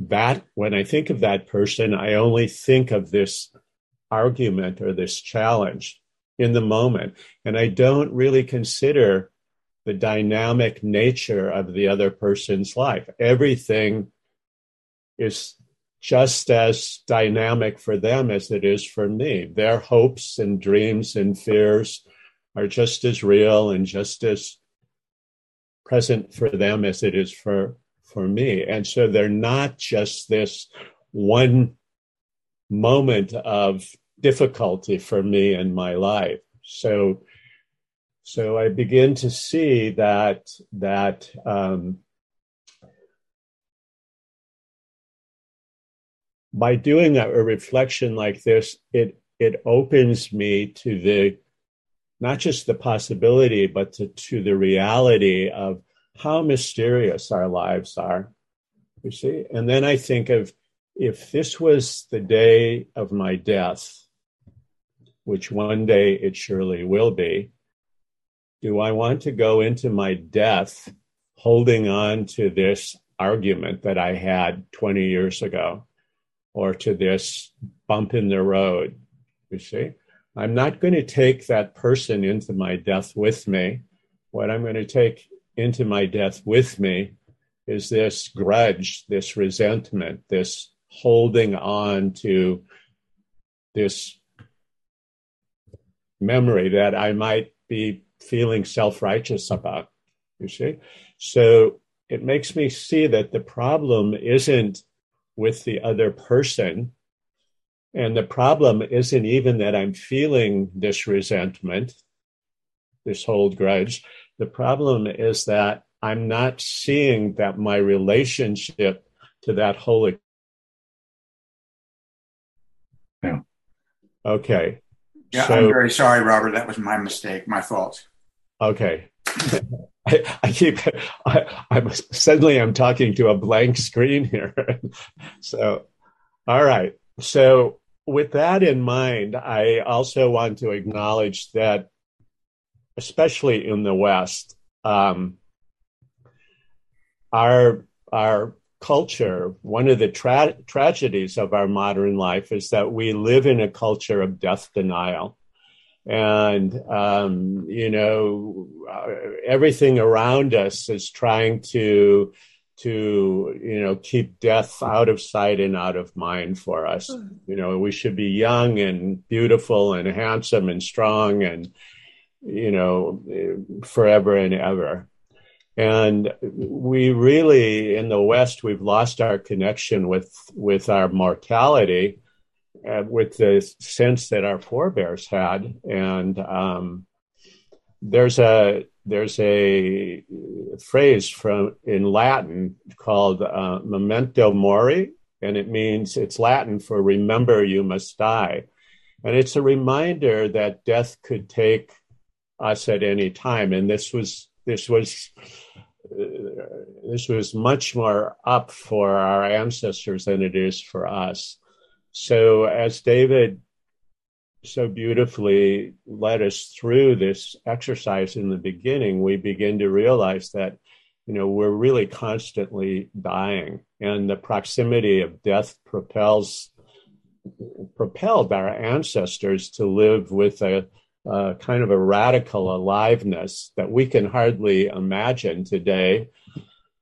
that when I think of that person, I only think of this argument or this challenge in the moment. And I don't really consider the dynamic nature of the other person's life. Everything is just as dynamic for them as it is for me. Their hopes and dreams and fears are just as real and just as present for them as it is for for me and so they're not just this one moment of difficulty for me in my life so so i begin to see that that um, by doing a, a reflection like this it it opens me to the not just the possibility, but to, to the reality of how mysterious our lives are. You see? And then I think of if this was the day of my death, which one day it surely will be, do I want to go into my death holding on to this argument that I had 20 years ago or to this bump in the road? You see? I'm not going to take that person into my death with me. What I'm going to take into my death with me is this grudge, this resentment, this holding on to this memory that I might be feeling self righteous about. You see? So it makes me see that the problem isn't with the other person and the problem isn't even that I'm feeling this resentment, this hold grudge. The problem is that I'm not seeing that my relationship to that whole. Yeah. Okay. Yeah, so, I'm very sorry, Robert. That was my mistake, my fault. Okay. [LAUGHS] I, I, keep. I, I'm suddenly I'm talking to a blank screen here. [LAUGHS] so All right. So, with that in mind, I also want to acknowledge that, especially in the West, um, our our culture, one of the tra- tragedies of our modern life is that we live in a culture of death denial. And, um, you know, uh, everything around us is trying to, to, you know, keep death out of sight and out of mind for us. You know, we should be young and beautiful and handsome and strong and, you know, forever and ever. And we really, in the West, we've lost our connection with with our mortality, uh, with the sense that our forebears had. And um, there's a there's a phrase from in Latin called uh, "memento mori," and it means it's Latin for "remember you must die," and it's a reminder that death could take us at any time. And this was this was this was much more up for our ancestors than it is for us. So, as David so beautifully led us through this exercise in the beginning, we begin to realize that, you know, we're really constantly dying, and the proximity of death propels propelled our ancestors to live with a uh, kind of a radical aliveness that we can hardly imagine today.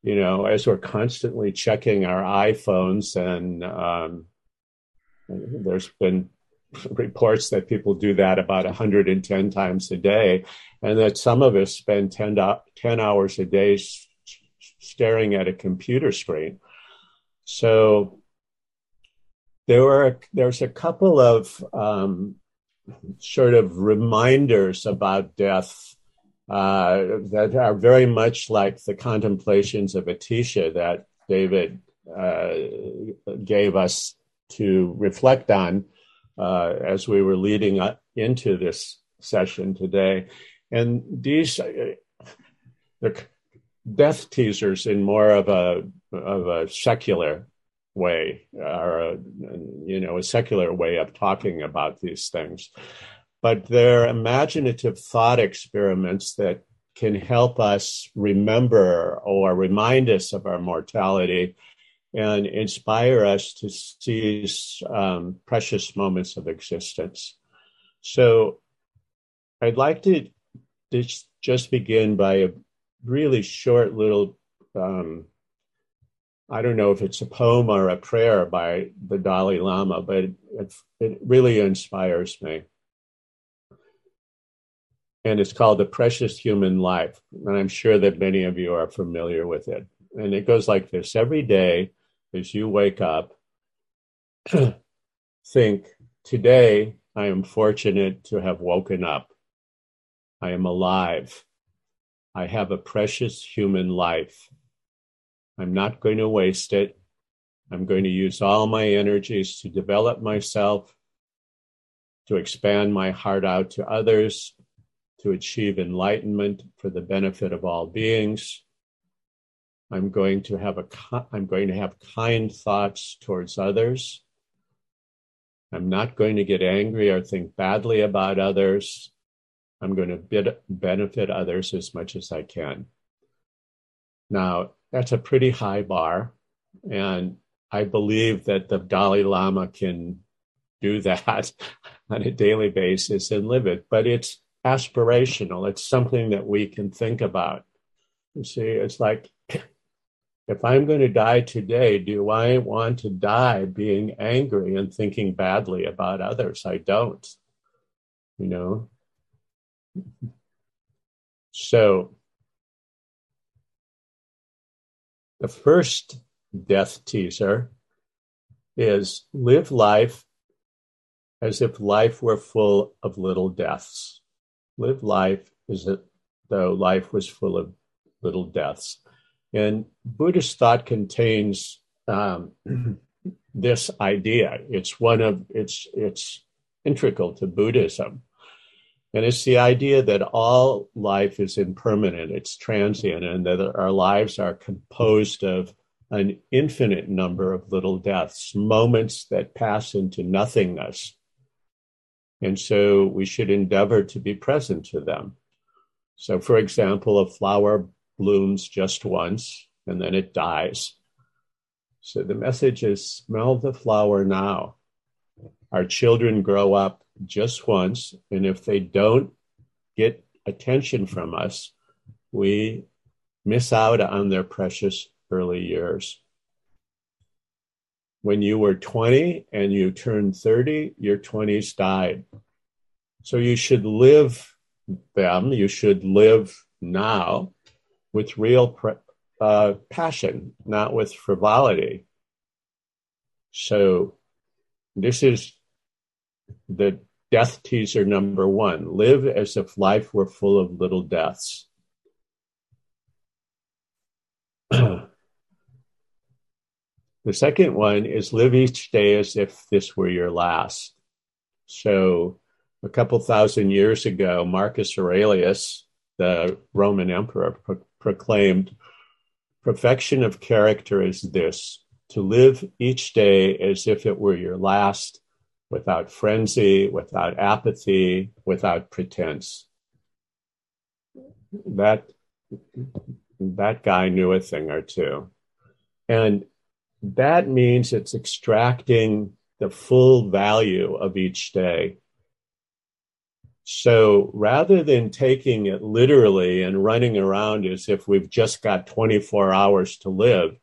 You know, as we're constantly checking our iPhones, and um, there's been reports that people do that about 110 times a day, and that some of us spend 10, 10 hours a day staring at a computer screen. So there were there's a couple of um, sort of reminders about death uh, that are very much like the contemplations of Atisha that David uh, gave us to reflect on uh, as we were leading into this session today. And these, uh, the death teasers in more of a of a secular way or a, you know a secular way of talking about these things. But they're imaginative thought experiments that can help us remember or remind us of our mortality and inspire us to seize um, precious moments of existence. So i'd like to just begin by a really short little um, I don't know if it's a poem or a prayer by the Dalai Lama, but it, it, really inspires me. And it's called The Precious Human Life. And I'm sure that many of you are familiar with it. And it goes like this Every day as you wake up, [CLEARS THROAT] think, Today I am fortunate to have woken up. I am alive. I have a precious human life I'm not going to waste it. I'm going to use all my energies to develop myself, to expand my heart out to others, to achieve enlightenment for the benefit of all beings. I'm going to have a I'm going to have kind thoughts towards others. I'm not going to get angry or think badly about others. I'm going to benefit others as much as I can. Now, that's a pretty high bar. And I believe that the Dalai Lama can do that [LAUGHS] on a daily basis and live it. But it's aspirational, it's something that we can think about. You see, it's like [CLEARS THROAT] if I'm going to die today, do I want to die being angry and thinking badly about others? I don't, you know. [LAUGHS] So The first death teaser is live life as if life were full of little deaths. Live life as though life was full of little deaths. And Buddhist thought contains um, [CLEARS THROAT] this idea. It's one of it's it's integral to Buddhism. And it's the idea that all life is impermanent, it's transient, and that our lives are composed of an infinite number of little deaths, moments that pass into nothingness. And so we should endeavor to be present to them. So, for example, a flower blooms just once and then it dies. So the message is smell the flower now. Our children grow up just once, and if they don't get attention from us, we miss out on their precious early years. When you were 20 and you turned 30, your 20s died. So you should live them, you should live now with real pre- uh, passion, not with frivolity. So this is the death teaser number one live as if life were full of little deaths. [CLEARS THROAT] the second one is live each day as if this were your last. So, a couple thousand years ago, Marcus Aurelius, the Roman emperor, pro- proclaimed perfection of character is this to live each day as if it were your last, without frenzy, without apathy, without pretense. That that guy knew a thing or two. And that means it's extracting the full value of each day. So rather than taking it literally and running around as if we've just got 24 hours to live,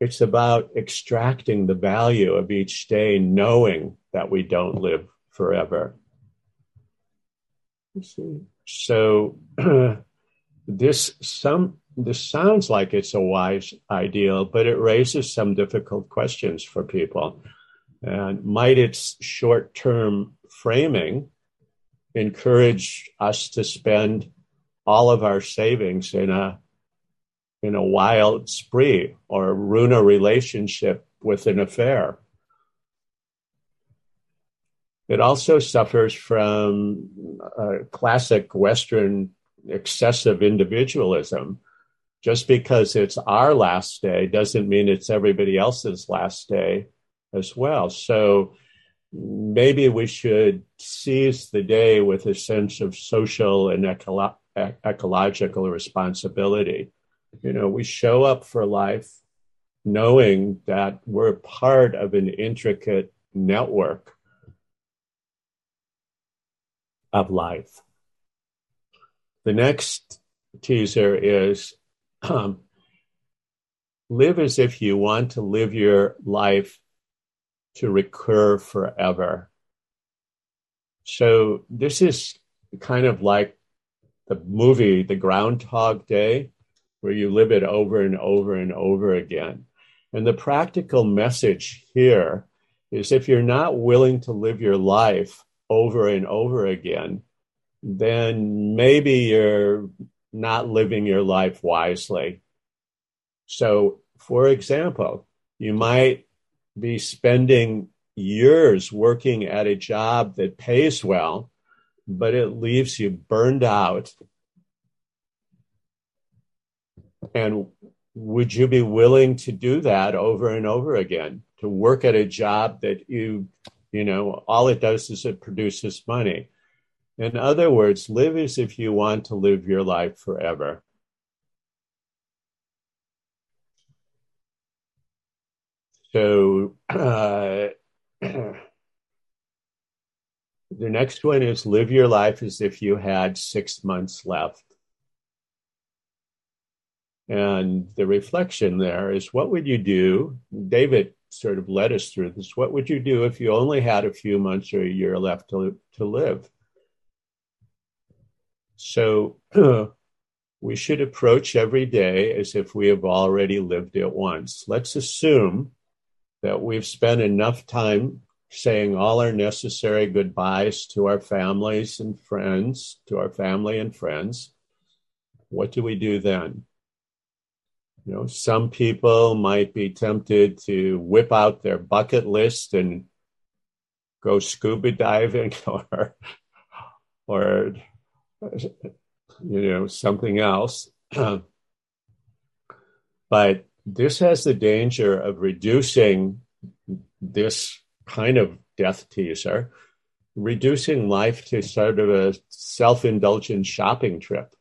it's about extracting the value of each day, knowing that we don't live forever. So [CLEARS THROAT] this some this sounds like it's a wise ideal, but it raises some difficult questions for people. And might its short-term framing encourage us to spend all of our savings in a in a wild spree or ruin a relationship with an affair. It also suffers from a classic Western excessive individualism. Just because it's our last day doesn't mean it's everybody else's last day as well. So maybe we should seize the day with a sense of social and ecolo- ecological responsibility. You know, we show up for life knowing that we're part of an intricate network of life. The next teaser is um, live as if you want to live your life to recur forever. So this is kind of like the movie, The Groundhog Day, where you live it over and over and over again. And the practical message here is if you're not willing to live your life over and over again, then maybe you're not living your life wisely. So, for example, you might be spending years working at a job that pays well, but it leaves you burned out. And would you be willing to do that over and over again? To work at a job that you, you know, all it does is it produces money. In other words, live as if you want to live your life forever. So uh, [CLEARS THROAT] the next one is live your life as if you had six months left. And the reflection there is what would you do? David sort of led us through this. What would you do if you only had a few months or a year left to, to live? So [CLEARS THROAT] we should approach every day as if we have already lived it once. Let's assume that we've spent enough time saying all our necessary goodbyes to our families and friends, to our family and friends. What do we do then? You know, some people might be tempted to whip out their bucket list and go scuba diving [LAUGHS] or or you know something else. [CLEARS THROAT] but this has the danger of reducing this kind of death teaser, reducing life to sort of a self indulgent shopping trip.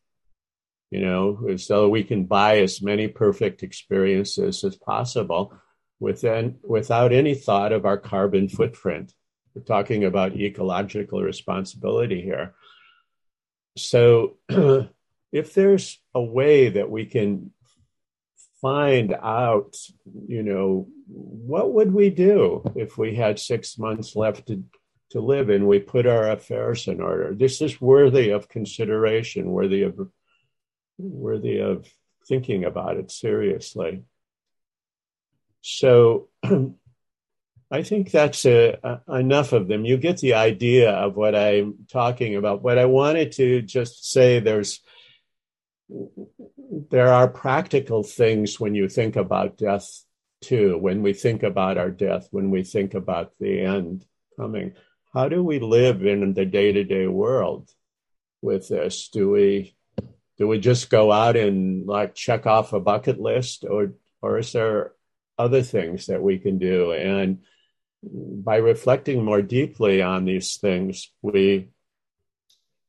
You know, so we can buy as many perfect experiences as possible within, without any thought of our carbon footprint. We're talking about ecological responsibility here. So, [CLEARS THROAT] if there's a way that we can find out, you know, what would we do if we had six months left to, to live and we put our affairs in order? This is worthy of consideration, worthy of worthy of thinking about it seriously. So [CLEARS THROAT] I think that's a, a, enough of them. You get the idea of what I'm talking about. But I wanted to just say there's there are practical things when you think about death too. When we think about our death, when we think about the end coming, how do we live in the day to day world with this? Do we do we just go out and like check off a bucket list, or or is there other things that we can do? And by reflecting more deeply on these things, we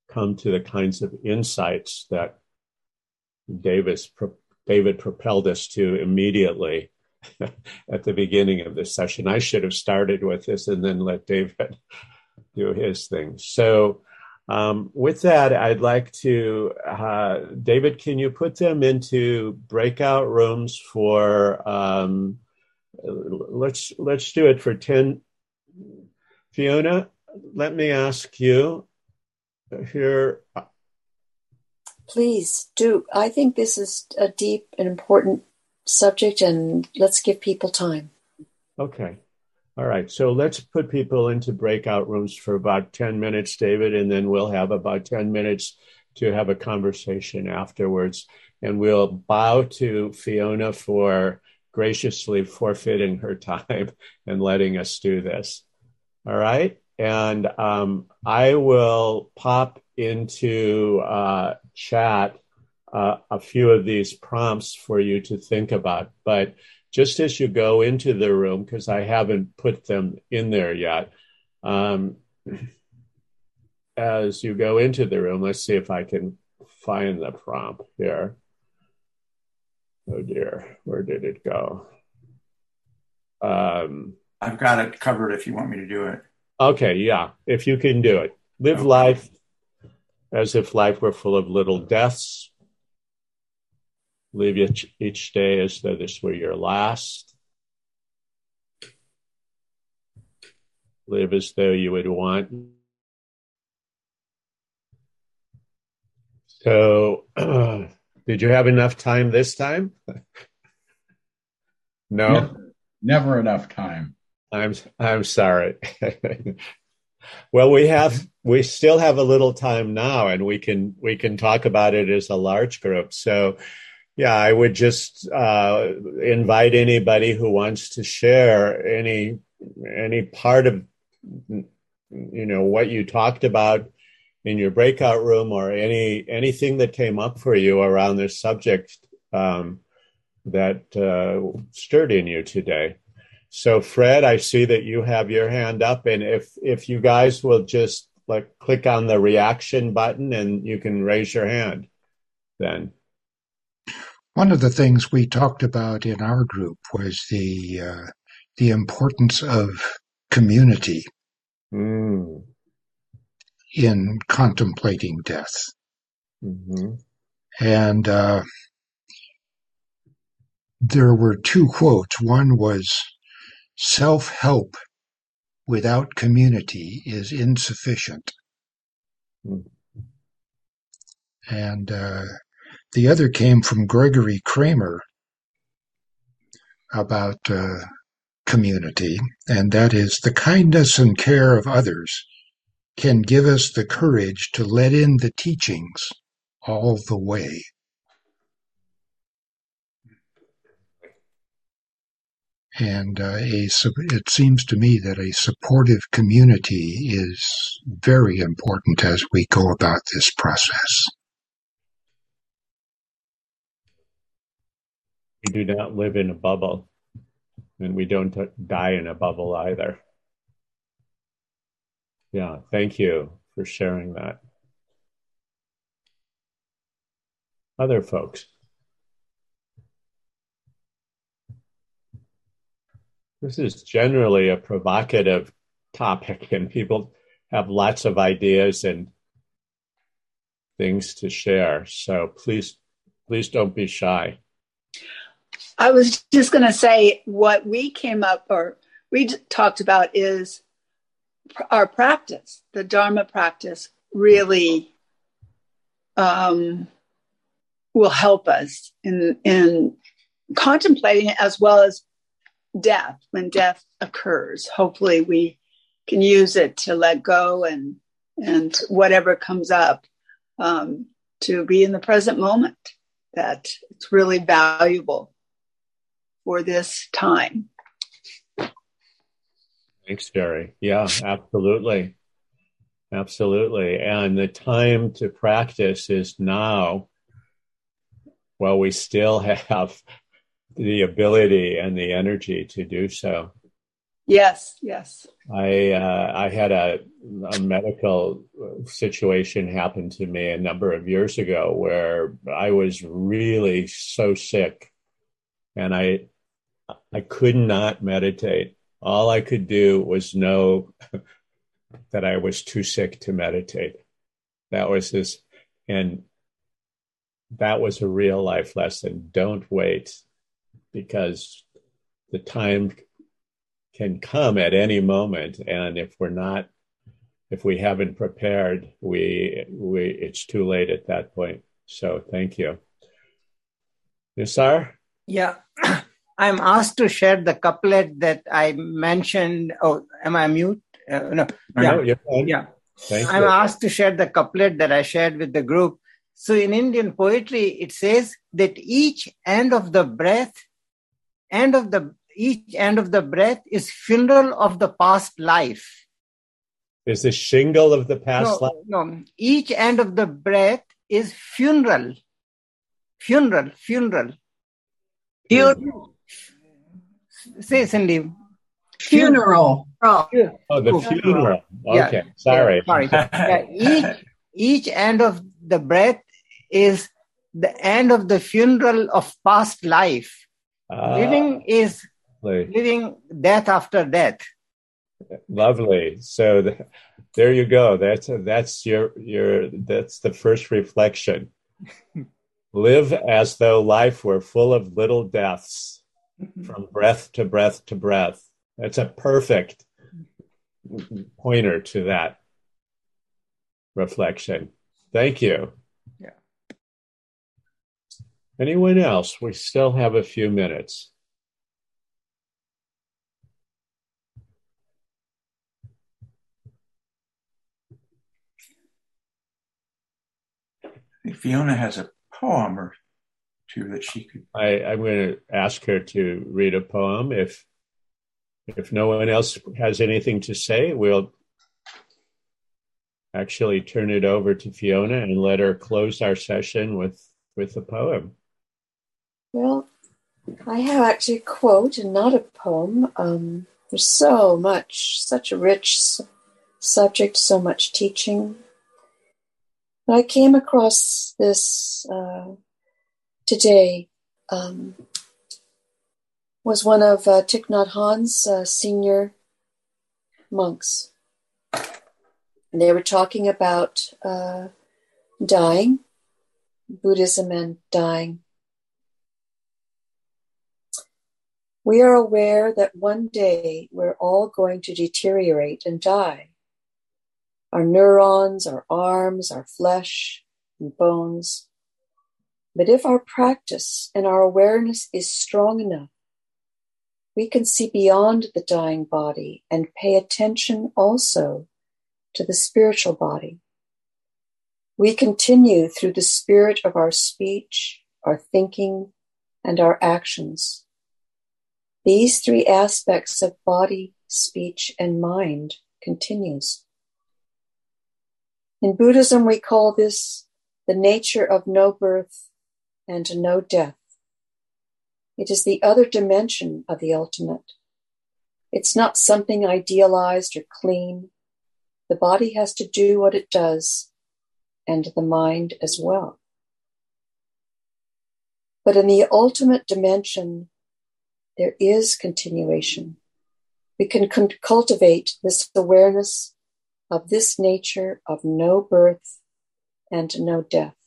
come to the kinds of insights that Davis, David propelled us to immediately [LAUGHS] at the beginning of this session. I should have started with this and then let David [LAUGHS] do his thing. So, um, with that, I'd like to, uh, David, can you put them into breakout rooms for um, let's let's do it for 10 fiona let me ask you here. Please do i think this is a deep and important subject and let's give people time. Okay all right so let's put people into breakout rooms for about 10 minutes david and then we'll have about 10 minutes to have a conversation afterwards and we'll bow to fiona for graciously forfeiting her time [LAUGHS] and letting us do this. All right. And um, I will pop into uh, chat uh, a few of these prompts for you to think about. But just as you go into the room, because I haven't put them in there yet, um, as you go into the room, let's see if I can find the prompt here. Oh dear, where did it go? Um, I've got it covered if you want me to do it. Okay, yeah, if you can do it. Live okay. life as if life were full of little deaths. Live each, each day as though this were your last. Live as though you would want. So, uh, [CLEARS THROAT] Did you have enough time this time? [LAUGHS] no. Never, never enough time. I'm I'm sorry. [LAUGHS] well, we have we still have a little time now, and we can we can talk about it as a large group. So, yeah, I would just uh, invite anybody who wants to share any any part of you know what you talked about in your breakout room or any anything that came up for you around this subject um, that uh, stirred in you today. So, Fred, I see that you have your hand up, and if if you guys will just like click on the reaction button, and you can raise your hand, then. One of the things we talked about in our group was the uh, the importance of community. Mm in contemplating death. Mm-hmm. And uh, there were two quotes. One was self help without community is insufficient. Mm. And uh, the other came from Gregory Kramer about uh, community, and that is the kindness and care of others can give us the courage to let in the teachings all the way. And uh, a, it seems to me that a supportive community is very important as we go about this process. We do not live in a bubble, and we don't die in a bubble either. Yeah, thank you for sharing that. Other folks. This is generally a provocative topic, and people have lots of ideas and things to share. So please, please don't be shy. I was just going to say what we came up or we talked about is our practice, the Dharma practice, really um, will help us in in contemplating it as well as death when death occurs. Hopefully, we can use it to let go and and whatever comes up um, to be in the present moment. That it's really valuable for this time. Thanks, Jerry. Yeah, absolutely. Absolutely. And the time to practice is now. Well, we still [LAUGHS] have the ability and the energy to do so. Yes, yes. I uh, I had a, a medical situation happen to me a number of years ago where I was really so sick, and I I could not meditate. All I could do was know [LAUGHS] that I was too sick to meditate. That was this, and that was a real life lesson. Don't wait because the time can come at any moment and if we're not if we haven't prepared we we it's too late at that point so thank you Nisar? yeah [CLEARS THROAT] i'm asked to share the couplet that i mentioned oh am i mute uh, no yeah yeah Thank i'm you. asked to share the couplet that i shared with the group so in indian poetry it says that each end of the breath end of the each end of the breath is funeral of the past life. Is the shingle of the past no, life? No, each end of the breath is funeral. Funeral, funeral. Funeral. Say, Cindy. Funeral. Oh, the funeral. Okay, yeah. sorry. Sorry. yeah, each, each end of the breath is the end of the funeral of past life. Uh, living is living death after death. Lovely. So the, there you go. That's that's your your that's the first reflection. [LAUGHS] Live as though life were full of little deaths, Mm-hmm. from breath to breath to breath. That's a perfect pointer to that reflection. Thank you. Yeah. Anyone else? We still have a few minutes. Fiona has a poem or two that she could. I, I'm going to ask her to read a poem. If if no one else has anything to say, we'll actually turn it over to Fiona and let her close our session with with a poem. Well, I have actually a quote and not a poem. Um, there's so much, such a rich subject, so much teaching. But I came across this uh, today. Um, was one of uh, Thich Nhat Hanh's uh, senior monks. And they were talking about uh, dying, Buddhism and dying. We are aware that one day we're all going to deteriorate and die. Our neurons, our arms, our flesh and bones. But if our practice and our awareness is strong enough, we can see beyond the dying body and pay attention also to the spiritual body. We continue through the spirit of our speech, our thinking, and our actions these three aspects of body, speech, and mind continues. In Buddhism, we call this the nature of no birth and no death. It is the other dimension of the ultimate. It's not something idealized or clean. The body has to do what it does, and the mind as well. But in the ultimate dimension, there is continuation. We can con- cultivate this awareness of this nature of no birth and no death.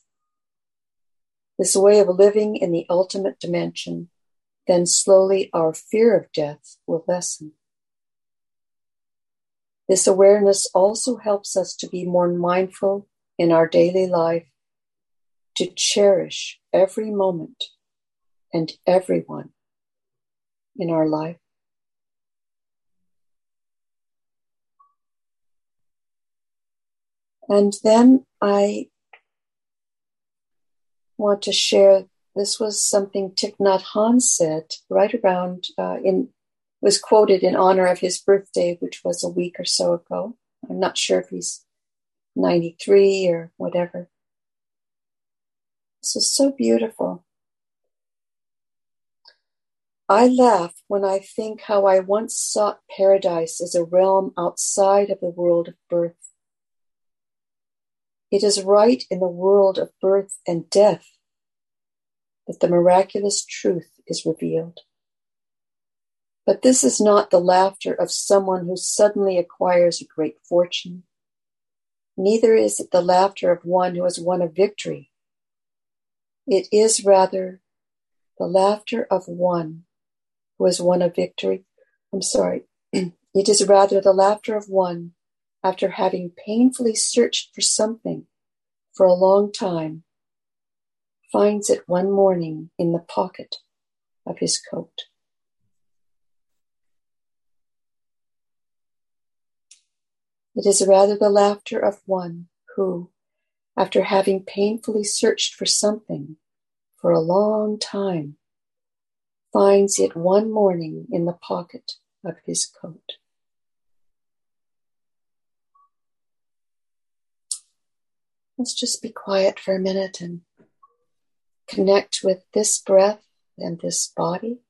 This way of living in the ultimate dimension, then slowly our fear of death will lessen. This awareness also helps us to be more mindful in our daily life, to cherish every moment and everyone in our life. And then I want to share this was something Thich Nhat Hanh said right around uh, in was quoted in honor of his birthday, which was a week or so ago. I'm not sure if he's 93 or whatever. This is so beautiful. I laugh when I think how I once sought paradise as a realm outside of the world of birth. It is right in the world of birth and death that the miraculous truth is revealed. But this is not the laughter of someone who suddenly acquires a great fortune. Neither is it the laughter of one who has won a victory. It is rather the laughter of one who has won a victory. I'm sorry. [CLEARS THROAT] it is rather the laughter of one after having painfully searched for something for a long time, finds it one morning in the pocket of his coat. It is rather the laughter of one who, after having painfully searched for something for a long time, finds it one morning in the pocket of his coat. Let's just be quiet for a minute and connect with this breath and this body.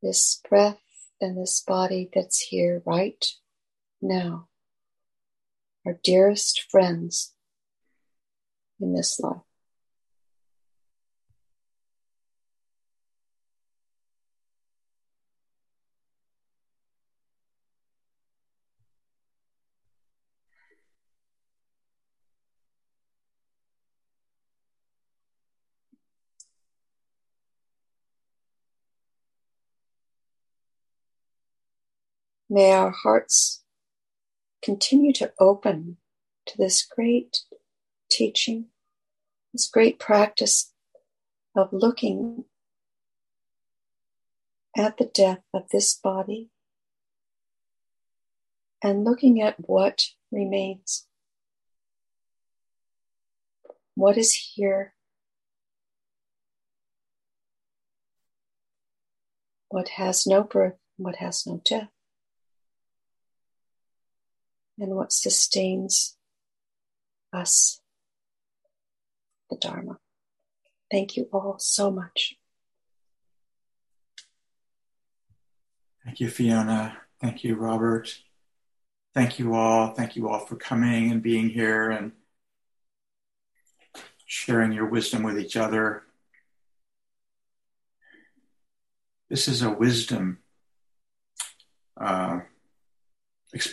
This breath and this body that's here right now, our dearest friends in this life. May our hearts continue to open to this great teaching, this great practice of looking at the death of this body and looking at what remains. What is here? What has no birth? What has no death? And what sustains us, the Dharma. Thank you all so much. Thank you, Fiona. Thank you, Robert. Thank you all. Thank you all for coming and being here and sharing your wisdom with each other. This is a wisdom uh,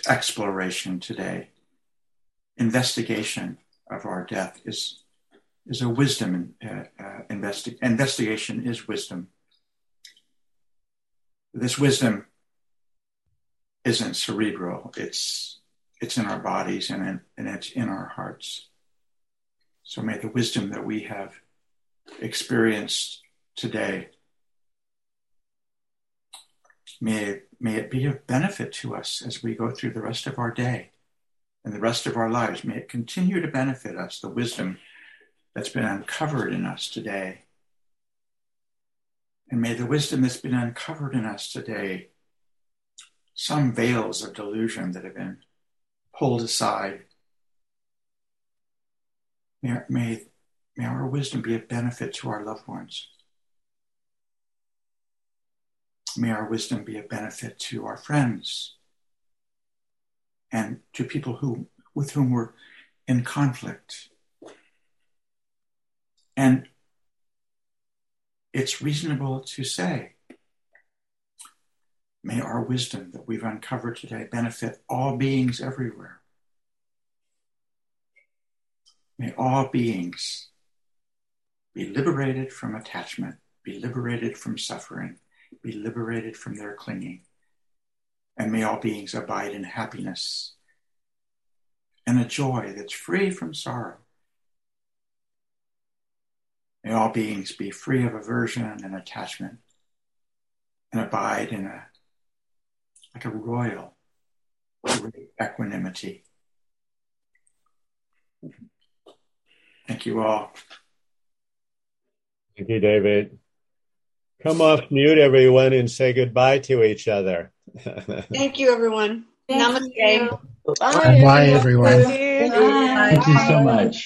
exploration today. Investigation of our death is is a wisdom uh, uh, investi- investigation is wisdom. This wisdom isn't cerebral. It's it's in our bodies and in, and it's in our hearts. So may the wisdom that we have experienced today may may it be of benefit to us as we go through the rest of our day and the rest of our lives. May it continue to benefit us, the wisdom that's been uncovered in us today. And may the wisdom that's been uncovered in us today, some veils of delusion that have been pulled aside, may, may, may our wisdom be a benefit to our loved ones. May our wisdom be a benefit to our friends and to people who, with whom we're in conflict. And it's reasonable to say, may our wisdom that we've uncovered today benefit all beings everywhere. May all beings be liberated from attachment, be liberated from suffering, be liberated from their clinging. And may all beings abide in happiness and a joy that's free from sorrow. May all beings be free of aversion and attachment and abide in a like a royal equanimity. Thank you all. Thank you, David. Come off mute, everyone, and say goodbye to each other. Thank you, everyone. Thank Namaste. you. Bye, everyone. Bye. Thank you so much.